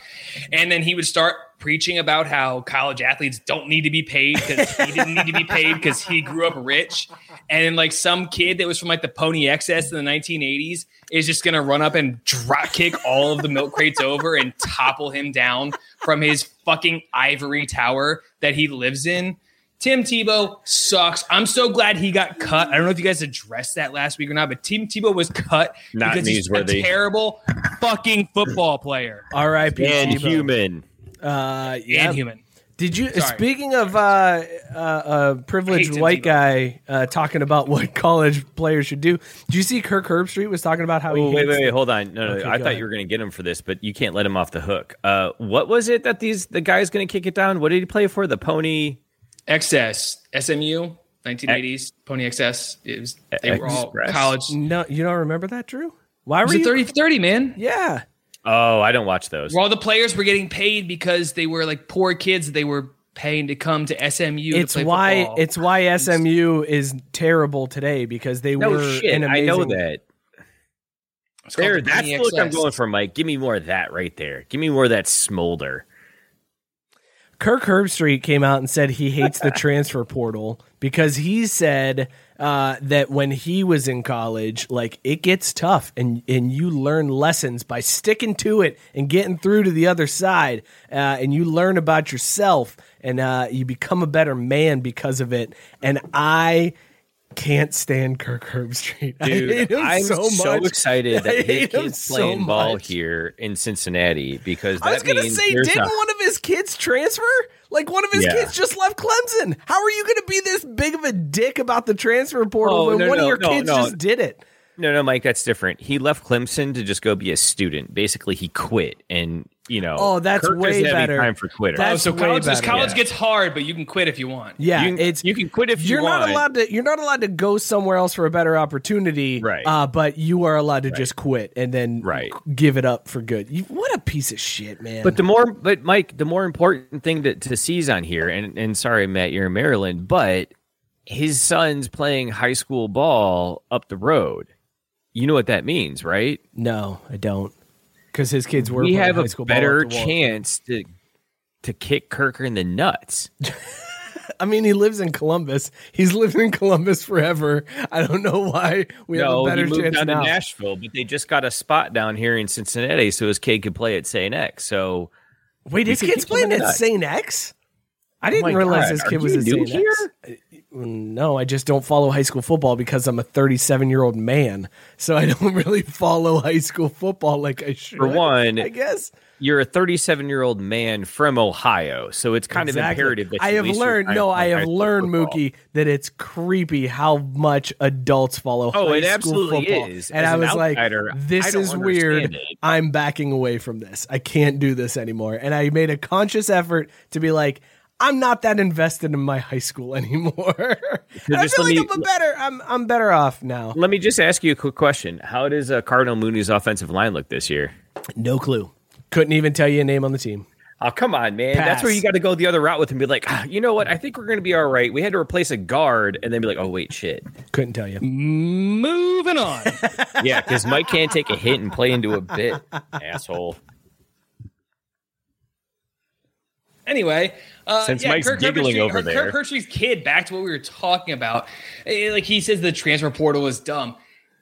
And then he would start preaching about how college athletes don't need to be paid because he didn't need to be paid because he grew up rich. And then like some kid that was from like the Pony Excess in the 1980s is just gonna run up and drop kick all of the milk crates over and topple him down from his fucking ivory tower that he lives in. Tim Tebow sucks. I'm so glad he got cut. I don't know if you guys addressed that last week or not, but Tim Tebow was cut Not because he's a terrible fucking football player. R.I.P. And Tebow. human. Uh, yeah. And human. Did you? Sorry. Speaking of uh, uh, uh, privileged white guy uh, talking about <laughs> what college players should do, did you see Kirk Herbstreit was talking about how he? Oh, wait, hates wait, wait, hold on. No, no, Okay, I thought ahead. you were going to get him for this, but you can't let him off the hook. Uh, what was it that these the guy's going to kick it down? What did he play for? The Pony Excess, SMU, 1980s, Pony Excess. It was, they were all Express. college. No, you don't remember that, Drew? Why It were was you? 30 30, man. Yeah. Oh, I don't watch those. Where all the players were getting paid because they were like poor kids they were paying to come to SMU. It's to play why football. it's why SMU is terrible today because they No were shit, an I know that. There, the that's Pony the look I'm going for, Mike. Give me more of that right there. Give me more of that smolder. Kirk Herbstreit came out and said he hates the <laughs> transfer portal because he said uh, that when he was in college, like it gets tough and and you learn lessons by sticking to it and getting through to the other side, uh, and you learn about yourself and uh, you become a better man because of it. And I can't stand Kirk Herbstreit. Dude, I'm so so, excited that his hate him kid's so playing ball here in Cincinnati because that I was gonna means say, didn't a- one of his kids transfer? Like one of his Yeah. kids just left Clemson. How are you gonna be this big of a dick about the transfer portal Oh, when no, one no, of your no, kids just did it? No, no, Mike, that's different. He left Clemson to just go be a student. Basically, he quit, and you know. Oh, that's Kirk way doesn't have any better. Time for quitters. That's oh, so college, better. college Yeah. gets hard, but you can quit if you want. Yeah, you can, it's you can quit if you you're not allowed to you're not allowed to go somewhere else for a better opportunity Right. uh, but you are allowed to just quit and then Right. give it up for good you, what a piece of shit man But the more, but Mike, the more important thing to, to seize on here, and, and sorry, Matt, you're in Maryland, but his son's playing high school ball up the road. You know what that means, right? no i don't because his kids were we have a better chance to to kick Kirker in the nuts. <laughs> i mean he lives in columbus. He's lived in columbus forever. I don't know why we no, have a better he moved chance down now. To Nashville, but they just got a spot down here in Cincinnati, so his kid could play at St. X. So wait his kid's kick him in playing at st x? I Oh didn't my realize God, his are kid was at st x no i just don't follow high school football because i'm a 37 year old man so i don't <laughs> really follow high school football like i should For one, i guess you're a 37 year old man from Ohio, so it's kind Exactly. of imperative that I have learned. No, I have learned. Mookie, that it's creepy how much adults follow. Oh, high it school absolutely football. is. And As I was like, outsider, "This is weird. it. I'm backing away from this. I can't do this anymore." And I made a conscious effort to be like. I'm not that invested in my high school <laughs> anymore. And I feel like me, I'm a better. I'm I'm better off now. Let me just ask you a quick question. How does uh, Cardinal Mooney's offensive line look this year? No clue. Couldn't even tell you a name on the team. Oh, come on, man. That's where you got to go the other route with him. Be like, ah, you know what? I think we're going to be all right. We had to replace a guard, and then be like, oh, wait, shit. Couldn't tell you. Moving on. <laughs> Yeah, because Mike can't take a hit and play into a bit, asshole. Anyway, uh, Since yeah, Mike's Kirk giggling Herbstreit- over Kirk there. Herbstreit's kid. Back to what we were talking about. Eh, Like he says, the transfer portal is dumb.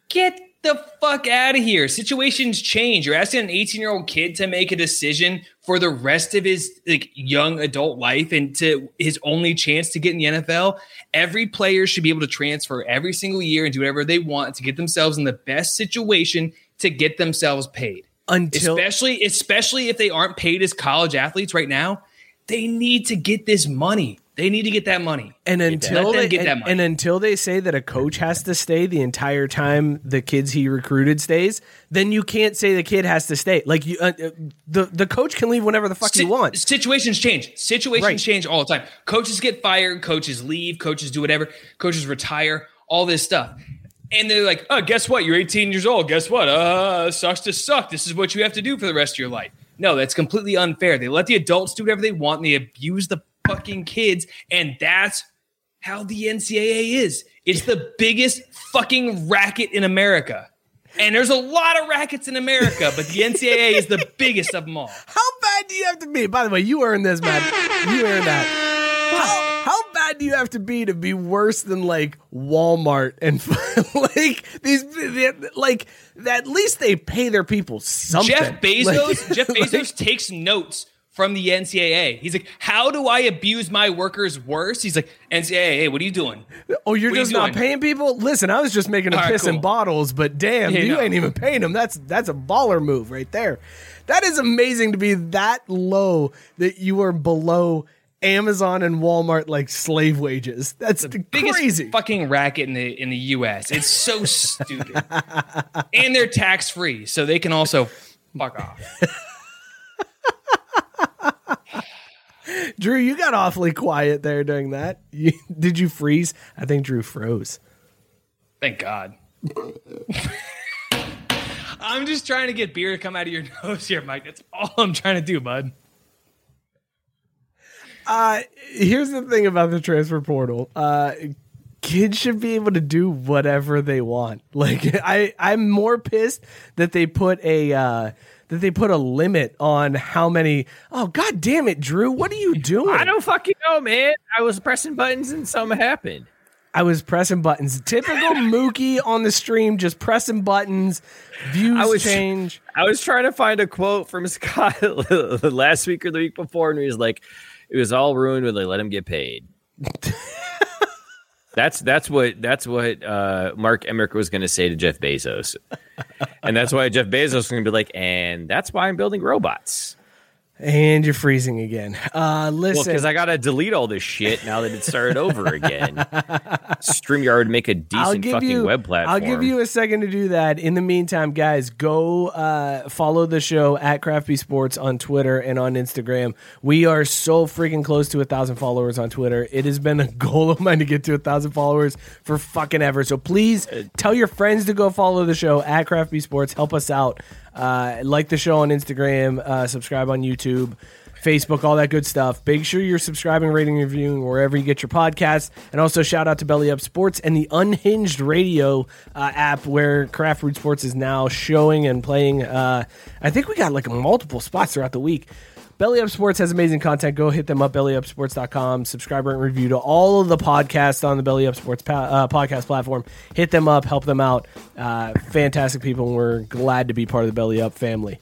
Get the fuck out of here. Situations change. You're asking an 18 year old kid to make a decision for the rest of his like young adult life and to his only chance to get in the NFL. Every player should be able to transfer every single year and do whatever they want to get themselves in the best situation to get themselves paid. Until especially especially if they aren't paid as college athletes right now, they need to get this money. They need to get that money. And until they, get that and, money. and until they say that a coach has to stay the entire time the kids he recruited stays, then you can't say the kid has to stay. Like you, uh, uh, the the coach can leave whenever the fuck he Si- wants. Situations change. Situations Right. change all the time. Coaches get fired, coaches leave, coaches do whatever, coaches retire, all this stuff. And they're like, oh, guess what? You're 18 years old. Guess what? Uh, sucks to suck. This is what you have to do for the rest of your life. No, that's completely unfair. They let the adults do whatever they want and they abuse the fucking kids. And that's how the NCAA is. It's the biggest fucking racket in America. And there's a lot of rackets in America, but the NCAA is the biggest of them all. How bad do you have to be? By the way, you earned this, man. You earned that. How, how bad do you have to be to be worse than like Walmart and <laughs> like these? Like at least they pay their people something. Jeff <laughs> Bezos, Like- Jeff <laughs> Bezos takes notes from the NCAA. He's like, "How do I abuse my workers worse?" He's like, "NCAA, hey, what are you doing?" Oh, you're What just you not paying people. Listen, I was just making a All right, piss in cool. bottles, but damn, Yeah, you no. ain't even paying them. That's that's a baller move right there. That is amazing to be that low that you are below Amazon and Walmart like slave wages. That's the Biggest crazy. fucking racket in the in the U.S. It's so <laughs> stupid, and they're tax free, so they can also fuck off. Drew, you got awfully quiet there during that. You, did you freeze? I think Drew froze. Thank God. <laughs> I'm just trying to get beer to come out of your <laughs> nose here, Mike. That's all I'm trying to do, bud. Uh, here's the thing about the transfer portal. Uh, kids should be able to do whatever they want. <laughs> Like I, I'm more pissed that they put a uh, that they put a limit on how many. Oh god damn it, Drew! What are you doing? I don't fucking know, man. I was pressing buttons and something happened. I was pressing buttons. Typical <laughs> Mookie on the stream, just pressing buttons. Views I was change. I was trying to find a quote from <laughs> Scott last week or the week before, and he was like, "It was all ruined when they let him get paid." <laughs> that's that's what that's what uh, Mark Emmert was going to say to Jeff Bezos, and that's why Jeff Bezos is going to be like, "And that's why I'm building robots." And you're freezing again. Uh, listen, because I gotta delete all this shit now that it started over again. <laughs> Streamyard would make a decent fucking you, web platform. I'll give you a second to do that. In the meantime, guys, go uh, follow the show at Crafty Sports on Twitter and on Instagram. We are so freaking close to a thousand followers on Twitter. It has been a <laughs> goal of mine to get to a thousand followers for fucking ever. So please tell your friends to go follow the show at Crafty Sports. Help us out. Uh, like the show on Instagram. Uh, subscribe on YouTube. Facebook, all that good stuff. Make sure you're subscribing, rating, reviewing wherever you get your podcasts. And also shout out to Belly Up Sports and the Unhinged Radio uh, app where Crafty Sports is now showing and playing. Uh, I think we got like multiple spots throughout the week. Belly Up Sports has amazing content. Go hit them up, bellyupsports.com. Subscribe and review to all of the podcasts on the Belly Up Sports pa- uh, podcast platform. Hit them up, help them out. Uh, fantastic people, and we're glad to be part of the Belly Up family.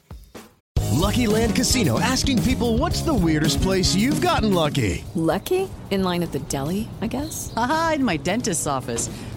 Lucky Land Casino asking people what's the weirdest place you've gotten lucky? Lucky? In line at the deli, I guess? Haha, in my dentist's office.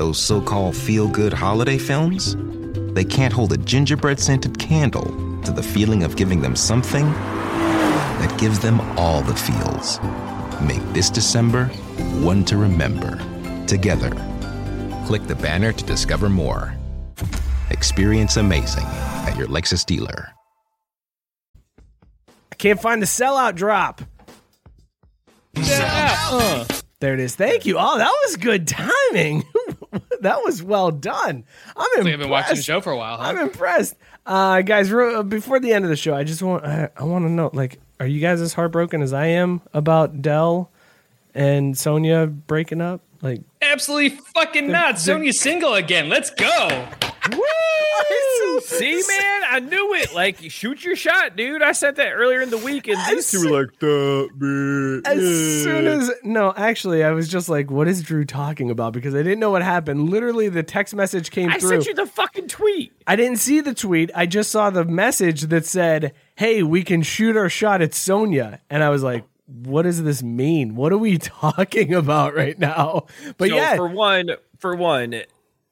Those so called feel good holiday films? They can't hold a gingerbread scented candle to the feeling of giving them something that gives them all the feels. Make this December one to remember. Together. Click the banner to discover more. Experience amazing at your Lexus dealer. I can't find the sellout drop. Uh, there it is. Thank you. Oh, that was good timing. <laughs> <laughs> that was well done. I'm impressed. Like I've been watching the show for a while, huh? I'm impressed. Uh, guys, ro- before the end of the show, I just want I, I want to know like are you guys as heartbroken as I am about Dell and Sonia breaking up? Like Absolutely fucking not. Sonia's single again. Let's go. <laughs> See, man, I knew it. Like, shoot your shot, dude. I said that earlier in the week, and these two were like, "That man." As soon as no, actually, I was just like, "What is Drew talking about?" Because I didn't know what happened. Literally, the text message came I through. sent you the fucking tweet. I didn't see the tweet. I just saw the message that said, "Hey, we can shoot our shot at Sonia," and I was like, "What does this mean? What are we <laughs> talking about right now?" But so yeah, for one, for one,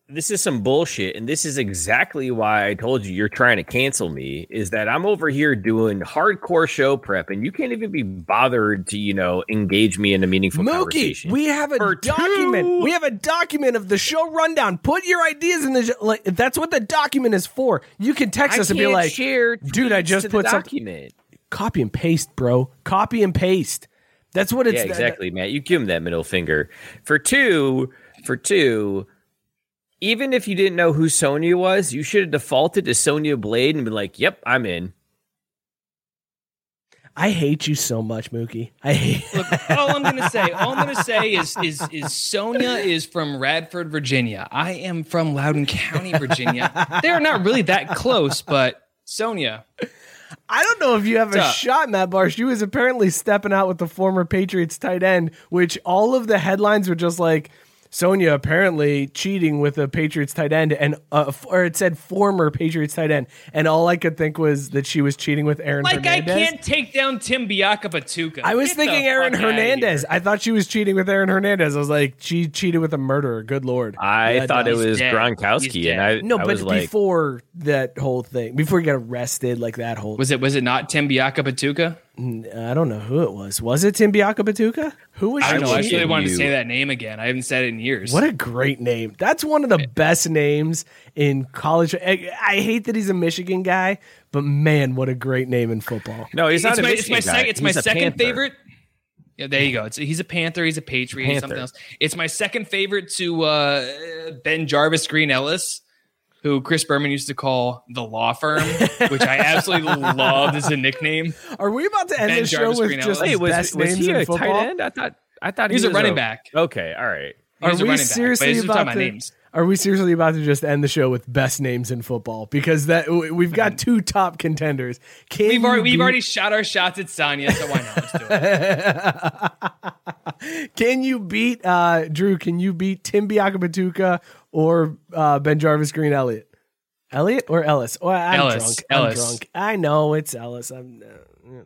this is some bullshit, and this is exactly why I told you you're trying to cancel me. Is that I'm over here doing hardcore show prep, and you can't even be bothered to, you know, engage me in a meaningful Mookie, conversation. we have a document. We have a document of the show rundown. Put your ideas in the like. That's what the document is for. You can text I us and be like, "Dude, I just put document." copy and paste, bro. Copy and paste. That's what it's yeah, exactly, Matt. You give him that middle finger. For two, for two, even if you didn't know who Sonya was, you should have defaulted to Sonya Blade and been like, "Yep, I'm in." I hate you so much, Mookie. I hate. Look, all I'm gonna say, all I'm gonna say is is is Sonia is from Radford, Virginia. I am from Loudoun County, Virginia. They're not really that close, but Sonia. I don't know if you have a What's up? shot, Matt Barr. She was apparently stepping out with the former Patriots tight end, which all of the headlines were just like Sonia apparently cheating with a Patriots tight end, and uh, or it said former Patriots tight end, and all I could think was that she was cheating with Aaron. Hernandez. Like I can't take down Tim Biakabutuka. I was Get thinking Aaron Hernandez. I thought she was cheating with Aaron Hernandez. I was like, she cheated with a murderer. Good lord. I Yeah, thought no, it was dead. Gronkowski, and. I no, I but was like, before that whole thing, before he got arrested, like that whole. Was it was it not Tim Biakabutuka? I don't know who it was. Was it Tim Biakabutuka? Who was I don't know. I really wanted to say that name again. I haven't said it in years. What a great name. That's one of the best names in college. I, I hate that he's a Michigan guy, but man, what a great name in football. No, he's not it's a my, Michigan it's my, guy. sec- it's my He's second Panther. favorite. Yeah, there you go. It's, he's a Panther. He's a Patriot. He's something else. It's my second favorite to uh, BenJarvus Green Ellis, who Chris Berman used to call the law firm, which I absolutely <laughs> loved as a nickname. Are we about to end Ben the show Jarvis with Green just Ellis. Wait, was, best was names he in a football? tight end? I thought I thought He's he a was running back. Okay, all right. He Are we running back, but seriously he's about about to? names. Are we seriously about to just end the show with best names in football? Because that we've got two top contenders. Can We've you already, we've beat- already shot our shots at Sonia, so why not? Let's do it. <laughs> Can you beat uh, Drew? Can you beat Tim Biakabutuka or uh, BenJarvus Green Elliott? Elliot or Ellis? Oh, I'm Ellis, drunk. Ellis. I'm drunk. I know it's Ellis. I'm. Uh,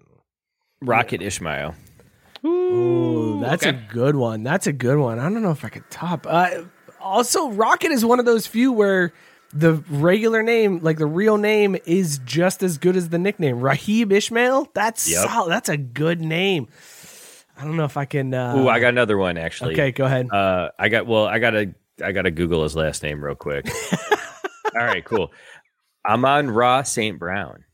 Rocket Ismail. Ooh, that's a good one. That's a good one. I don't know if I could top. Uh, also, Rocket is one of those few where the regular name, like the real name, is just as good as the nickname. Raghib Ismail. That's Yep. solid. That's a good name. I don't know if I can. Uh, Ooh, I got another one actually. Okay, go ahead. Uh, I got well, I gotta I gotta Google his last name real quick. <laughs> All right, cool. Amon Ra St. Brown.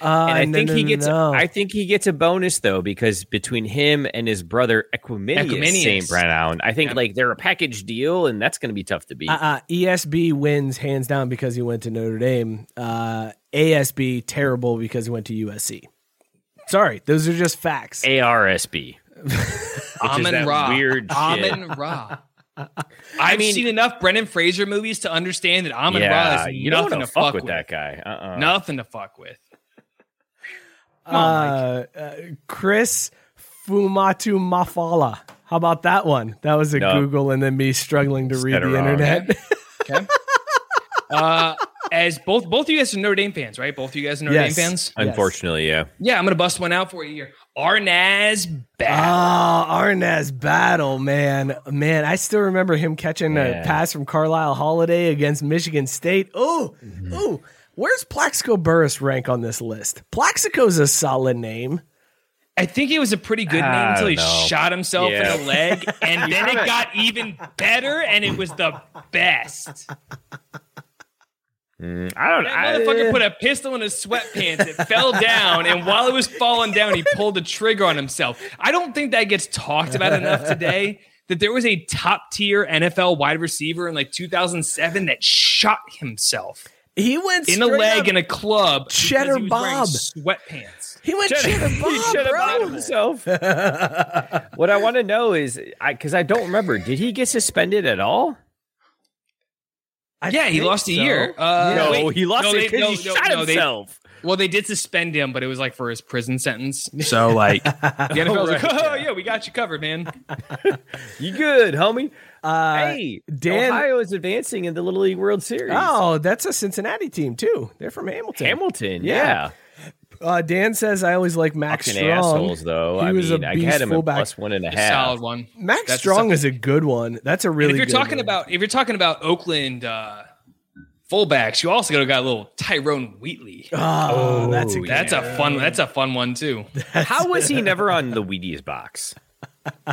Uh, and I no, think no, he no, gets no. I think he gets a bonus though, because between him and his brother Equanimeous, Equanimeous. St. Brown, I think like they're a package deal, and that's gonna be tough to beat. Uh, uh, ESB wins hands down because he went to Notre Dame. Uh, ASB terrible because he went to USC. Sorry, those are just facts. ARSB. <laughs> Which is Amon that Ra. weird shit. Amon Ra. <laughs> <laughs> I've mean- seen enough Brendan Fraser movies to understand that Amon Ra yeah, is you don't nothing wanna fuck, fuck with, with. that guy. Uh-uh. Nothing to fuck with. Uh, uh, Chris Fuamatu-Ma'afala. How about that one? That was a No. Google and then me struggling to read the wrong. internet. <laughs> Okay. uh, as both both of you guys are Notre Dame fans, right? Both of you guys are Notre Yes. Dame fans. Unfortunately, yeah. Yeah, I'm gonna bust one out for you here. Arnaz Battle. Oh, Arnaz battle, man, man! I still remember him catching a pass from Carlyle Holiday against Michigan State. Oh, Mm-hmm. oh, where's Plaxico Burress rank on this list? Plaxico's a solid name. I think it was a pretty good name until he know. shot himself Yeah. in the leg, and <laughs> then it got even better, and it was the best. Mm, I don't. That I, motherfucker put a pistol in his sweatpants. It fell down, and while it was falling down, he pulled the trigger on himself. I don't think that gets talked about enough today. That there was a top tier NFL wide receiver in like 2007 that shot himself He went in a leg in a club. Cheddar he was Bob. sweatpants. He went Cheddar- cheddar <laughs> he Bob, should bro. himself. <laughs> what I want to know is, I because I don't remember, did he get suspended at all? Yeah, he think lost a year. Uh, No, wait, he lost no, it they- 'cause he shot they- himself. well, they did suspend him, but it was like for his prison sentence. <laughs> So like, <laughs> <laughs> the NFL was like, Right, "Oh yeah, we got you covered, man." You good, homie? Uh, hey, Dan- Ohio is advancing in the Little League World Series. Oh, that's a Cincinnati team too. They're from Hamilton. Hamilton, Yeah. yeah. Uh, Dan says I always like Mack Fucking Strong. assholes, though. He I was mean, a I beast had him at fullback. plus one and a A half. solid one. Mack That's Strong solid- is a good one. That's a really. And if you're good talking one. about if you're talking about Oakland uh, fullbacks, you also got a little Tyrone Wheatley. oh, that's a good That's a fun. That's a fun one too. How was he <laughs> never on the Wheaties box? <laughs>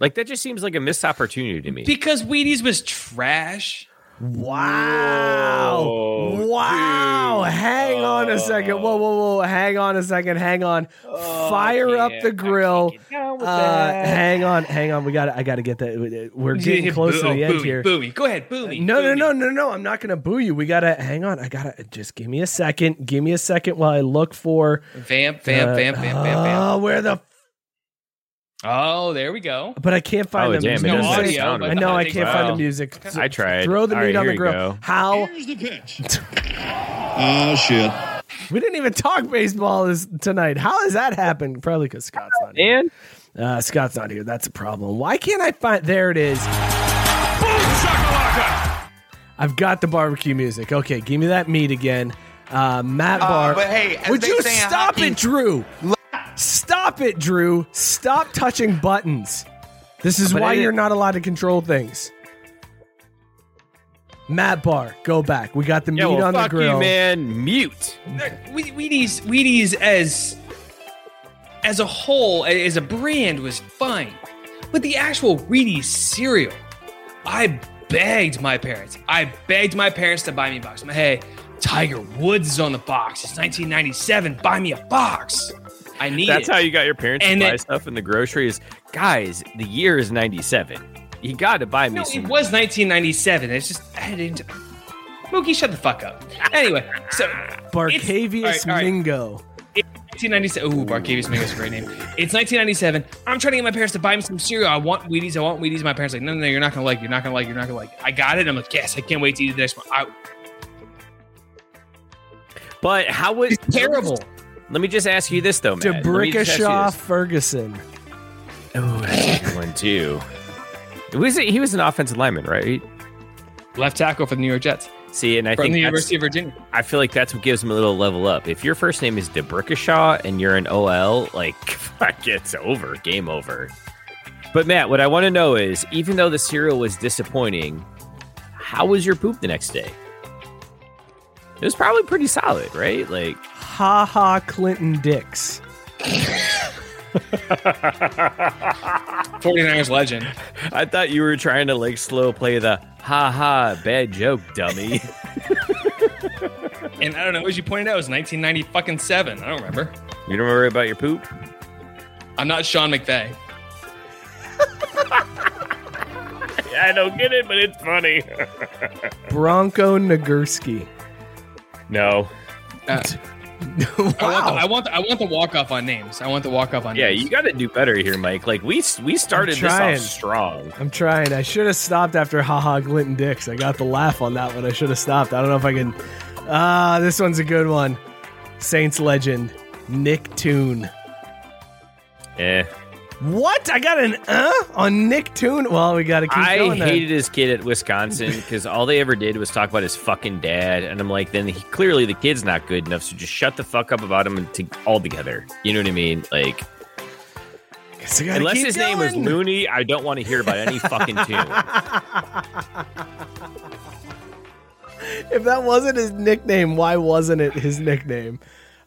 like that just seems like a missed opportunity to me. Because Wheaties was trash. Wow. Oh, wow. dude. Hang on a second. Whoa, whoa, whoa. Hang on a second. Hang on. Fire up the grill. Uh, hang on. Hang on. We got I got to get that. We're getting close to Oh, the end boo me, here. Boo me. Go ahead, boo me. No, boo no, no, no, no. I'm not going to boo you. We got to hang on. I got to just give me a second. Give me a second while I look for Vamp, vamp, uh, vamp, vamp, vamp, vamp. Oh, where the Oh, there we go. but I can't find Oh, the damn, it music. doesn't sound I know I can't find the music. I tried. Throw the All meat right, on the grill. go. How Here's the pitch. <laughs> oh shit. we didn't even talk baseball this tonight. How has that happened? Probably because Scott's not here. And Uh, Scott's not here. That's a problem. Why can't I find? There it is. Boom! I've got the barbecue music. Okay, give me that meat again. Uh, Matt Barr. but hey, would you stop hockey- it, Drew? Stop it, Drew. Stop touching buttons. This is But why you're not allowed to control things. Matt Barr, go back. We got the meat yeah, well, on the grill. you, man. Mute. Whe- Wheaties, Wheaties as as a whole, as a brand, was fine, but the actual Wheaties cereal, I begged my parents. I begged my parents to buy me a box. I'm like, hey, Tiger Woods is on the box. It's 1997. Buy me a box. I need That's it. how you got your parents And to buy it- stuff in the groceries. Guys, the year is 97. You got to buy me No, some. it was 1997. It's just I didn't. Mookie, shut the fuck up. Anyway, so Barkevious Mingo. It's- all right, all right. Mingo. 1997. Ooh, Barkevious Mingus, great name. It's 1997. I'm trying to get my parents to buy me some cereal. I want Wheaties. I want Wheaties. My parents are like, no, no, no, you're not gonna like. You're not gonna like. You're not gonna like. I got it. I'm like, yes, I can't wait to eat the next one. I, But how was it's terrible? Let me just ask you this though, Matt. Let me just ask you D'Brickashaw. Ferguson. Oh, that's a good one too. Was it, he was an offensive lineman, right? Left tackle for the New York Jets. See, and I From think the that's- University of Virginia. I feel like that's what gives him a little level up. If your first name is D'Brickashaw and you're an OL, like <laughs> fuck, it's over, game over. But Matt, what I want to know is, even though the cereal was disappointing, how was your poop the next day? It was probably pretty solid, right? Like, Ha ha Clinton Dix. 49ers legend. I thought you were trying to like slow play the ha ha bad joke, dummy. <laughs> And I don't know, as you pointed out, it was 1990 fucking seven. I don't remember. you don't worry about your poop? I'm not Sean McVay. <laughs> I don't get it, but it's funny. <laughs> Bronco Nagurski. no. Uh, I want the, I want the, I want the walk off on names. I want the walk off on Yeah, names. you got to do better here, Mike. Like we we started this off strong. I'm trying. I should have stopped after haha Clinton Dix. I got the laugh on that one. I should have stopped. I don't know if I can. Ah, this one's a good one. Saints legend Nick Toon. Eh. What? I got an uh on Nick Toon. Well, we got to keep I going. then. hated his kid at Wisconsin because all they ever did was talk about his fucking dad, and I'm like, then he, clearly the kid's not good enough, so just shut the fuck up about him altogether. You know what I mean? Like, Guess I unless his name was going. Looney, I don't want to hear about any fucking tune. <laughs> If that wasn't his nickname, why wasn't it his nickname?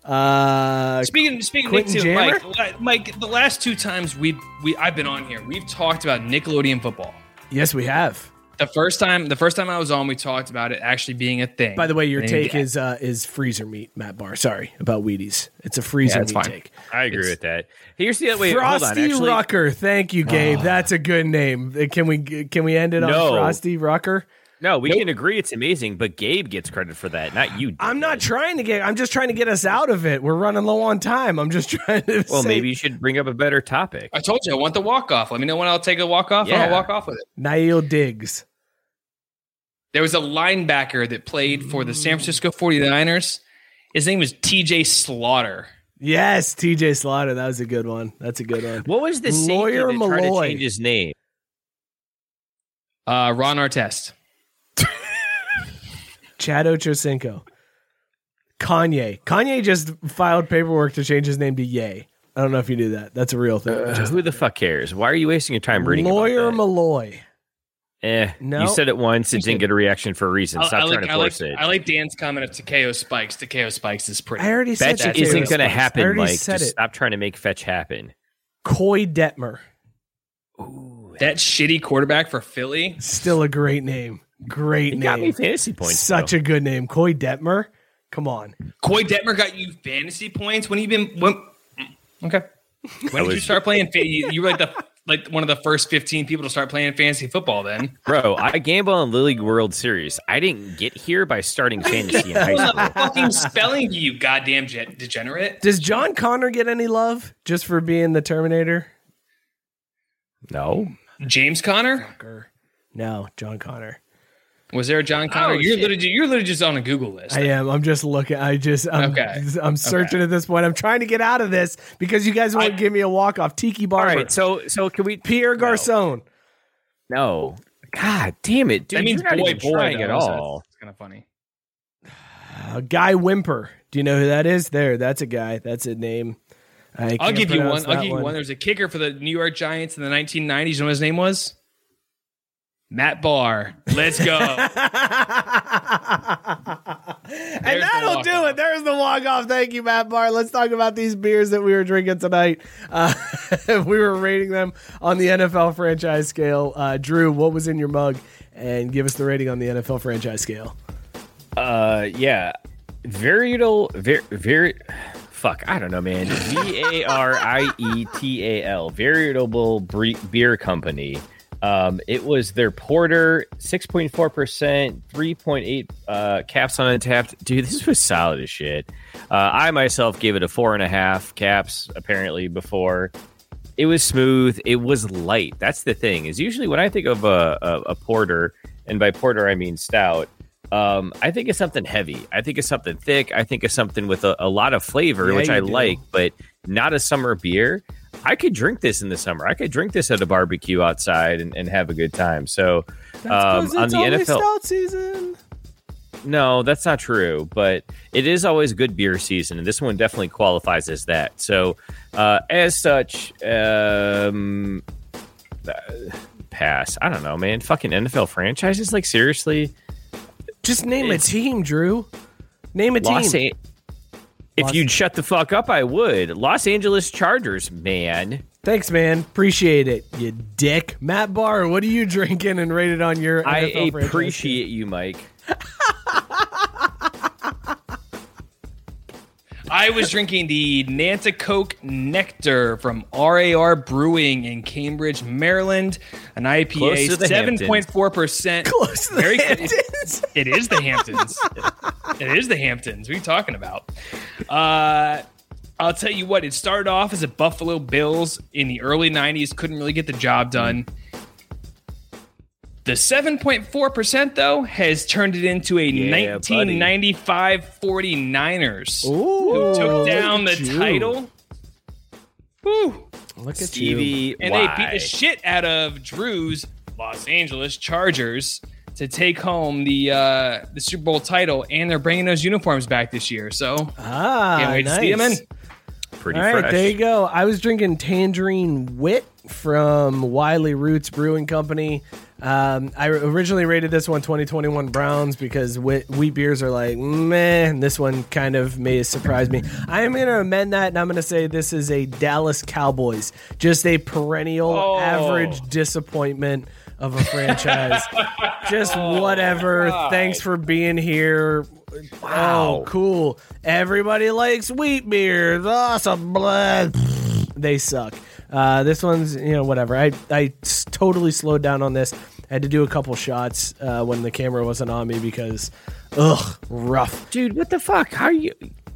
Uh, Speaking speaking of Quentin Nick, too, Jammer? Mike, Mike, the last two times we we I've been on here, we've talked about Nickelodeon football. yes, we have. The first time, the first time I was on, we talked about it actually being a thing. By the way, your And take yeah. is uh, is freezer meat, Matt Barr. Sorry about Wheaties. It's a freezer Yeah, meat fine. take. I agree It's- with that. Here's the wait, Frosty hold on. Actually, Rucker. Thank you, Gabe. That's a good name. Uh, Can we can we end it on No. Frosty Rucker? No, we can agree it's amazing, but Gabe gets credit for that, not you. I'm not trying to get. I'm just trying to get us out of it. We're running low on time. I'm just <laughs> trying to. Well, say- maybe you should bring up a better topic. I told you I want the walk off. Let me know when I'll take a walk off, and I'll walk off with it. Na'il Diggs. There was a linebacker that played for the San Francisco 49ers. His name was TJ Slaughter. Yes, T.J. Slaughter. That was a good one. That's a good one. What was the safety Lawyer that tried to Milloy. change his name? Uh, Ron Artest. Chad Ochocinco. Kanye. Kanye just filed paperwork to change his name to Ye. I don't know if you knew that. That's a real thing. Uh, Just- who the fuck cares? Why are you wasting your time reading about Lawyer that? Milloy. Eh, No. you said it once. It didn't get a reaction for a reason. Stop I like, trying to I, like, force it. I like Dan's comment of Takeo Spikes. Takeo Spikes is pretty. I already said Fetch that. isn't going to happen, already Mike. said Just it. stop trying to make fetch happen. Koy Detmer. That shitty quarterback for Philly. Still a great name. Great He name. got me fantasy points. Such though. a good name. Koy Detmer. Come on. Koy Detmer got you fantasy points when you been when, okay. When did you start playing? You, you were like the like one of the first fifteen people to start playing fantasy football. Then Bro, I gamble on Lily World Series. I didn't get here by starting fantasy in high school. <laughs> fucking spelling, you goddamn jet degenerate. Does John Connor get any love just for being the Terminator? No. James Conner. No, John Connor. Was there a John Connor? Oh, you're shit. literally you're literally just on a Google list. I am. I'm just looking. I just. I'm, Okay. I'm searching at this point. I'm trying to get out of this because you guys won't I- give me a walk off. Tiki All Barber. right, so so can we? Pierre Garcon. No. God damn it, dude! that means you're not boy even boy trying at though, so all. It's kind of funny. Uh, Guy Whimper. Do you know who that is? There. That's a guy. That's a name. I I'll give you one. I'll give you one. There's a kicker for the New York Giants in the 1990s. You know what his name was? Matt Barr. Let's go. <laughs> and that'll do it. There's the walk off. Thank you, Matt Barr. Let's talk about these beers that we were drinking tonight. Uh, <laughs> we were rating them on the NFL franchise scale. Uh, Drew, what was in your mug? And give us the rating on the NFL franchise scale. Uh, yeah, Varietable, very, very, fuck, I don't know, man. V A R I E T A L, Veritable Bre- Beer Company. Um, it was their porter, six point four percent, three point eight uh, caps on Untappd. Dude, this was solid as shit. Uh, I myself gave it a four and a half caps. Apparently, before it was smooth, it was light. That's the thing. Is usually when I think of a, a, a porter, and by porter I mean stout. Um, I think it's something heavy. I think it's something thick. I think it's something with a, a lot of flavor, Yeah, which I do. like, but not a summer beer. I could drink this in the summer. I could drink this at a barbecue outside and, and have a good time. So, That's um, on the NFL, stout season. no, that's not true. But it is always good beer season, and this one definitely qualifies as that. So, uh, as such, um, uh, pass. I don't know, man. Fucking NFL franchises, like seriously. Just name a team, Drew. Name a Los team. A- if you'd shut the fuck up, I would. Los Angeles Chargers, man. Thanks, man. Appreciate it, you dick. Matt Barr, what are you <laughs> drinking and rated on your I NFL franchise? appreciate you, Mike. <laughs> I was drinking the Nanticoke Nectar from RAR Brewing in Cambridge, Maryland, an IPA, to the seven Hamptons. point four percent. Close to the Very Hamptons. It is the Hamptons. it is the Hamptons. What are you talking about? Uh, I'll tell you what. It started off as a Buffalo Bills in the early '90s. Couldn't really get the job done. The 7.4% though has turned it into a Yeah, 1995 49ers Ooh, who took down the you. title. Woo. Look at Stevie you. And they beat the shit out of Drew's Los Angeles Chargers to take home the uh, the Super Bowl title, and they're bringing those uniforms back this year. So Ah, can't wait nice. to see them in. Pretty All right, fresh. there you go. I was drinking Tangerine Wit from Wiley Roots Brewing Company. Um, I originally rated this one 2021 Browns because wheat, wheat beers are like meh. and This one kind of may surprise me. I am going to amend that and I'm going to say this is a Dallas Cowboys, just a perennial Oh. average disappointment of a franchise. <laughs> just whatever. Thanks for being here. Oh, cool. Everybody likes wheat beers. Awesome. Blah. They suck. Uh, this one's, you know, whatever. I I totally slowed down on this. I had to do a couple shots uh, when the camera wasn't on me because, ugh, rough. Dude, what the fuck? How you?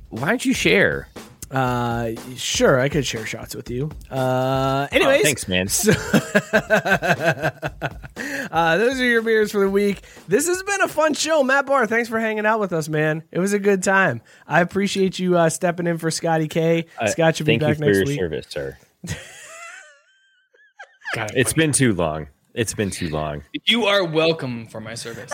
Why don't you share? Uh, sure, I could share shots with you. Uh, anyways, Oh, thanks, man. <laughs> uh, those are your beers for the week. This has been a fun show. Matt Barr, thanks for hanging out with us, man. It was a good time. I appreciate you uh, stepping in for Scotty K. Uh, Scott should be thank back you for next your week. service, sir. <laughs> it's been too long. It's been too long. You are welcome for my service.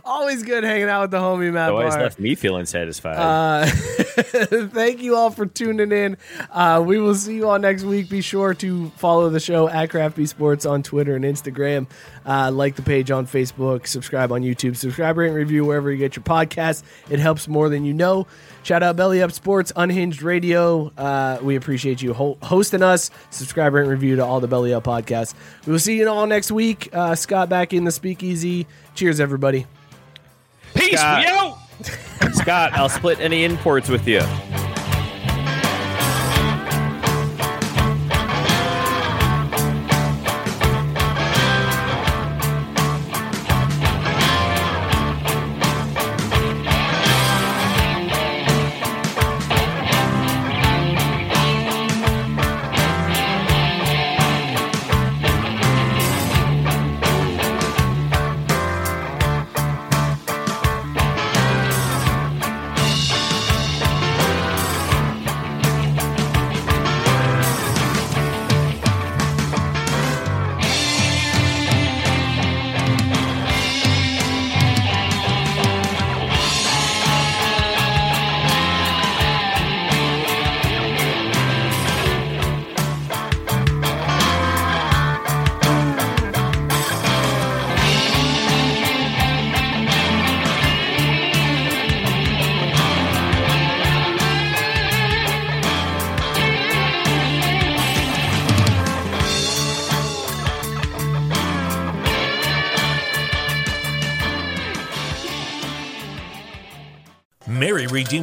<laughs> Always good hanging out with the homie Matt Always left me feeling satisfied. Uh, <laughs> <laughs> thank you all for tuning in. Uh, we will see you all next week. Be sure to follow the show at Crafty Sports on Twitter and Instagram. Uh, like the page on Facebook. Subscribe on YouTube. Subscribe, rate, and review wherever you get your podcasts. It helps more than you know. Shout out Belly Up Sports, Unhinged Radio. Uh, we appreciate you ho- hosting us. Subscribe, rate, and review to all the Belly Up podcasts. We will see you all next week. Uh, Scott back in the speakeasy. Cheers, everybody. Peace. Scott. We out. Scott, I'll split any imports with you.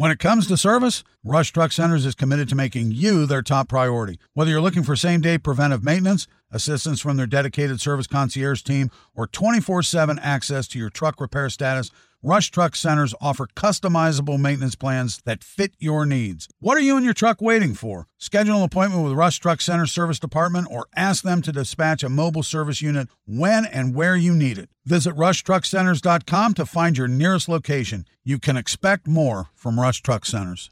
When it comes to service, Rush Truck Centers is committed to making you their top priority. Whether you're looking for same day preventive maintenance, assistance from their dedicated service concierge team, or 24 7 access to your truck repair status, Rush Truck Centers offer customizable maintenance plans that fit your needs. What are you and your truck waiting for? Schedule an appointment with Rush Truck Center Service Department or ask them to dispatch a mobile service unit when and where you need it. Visit rushtruckcenters.com to find your nearest location. You can expect more from Rush Truck Centers.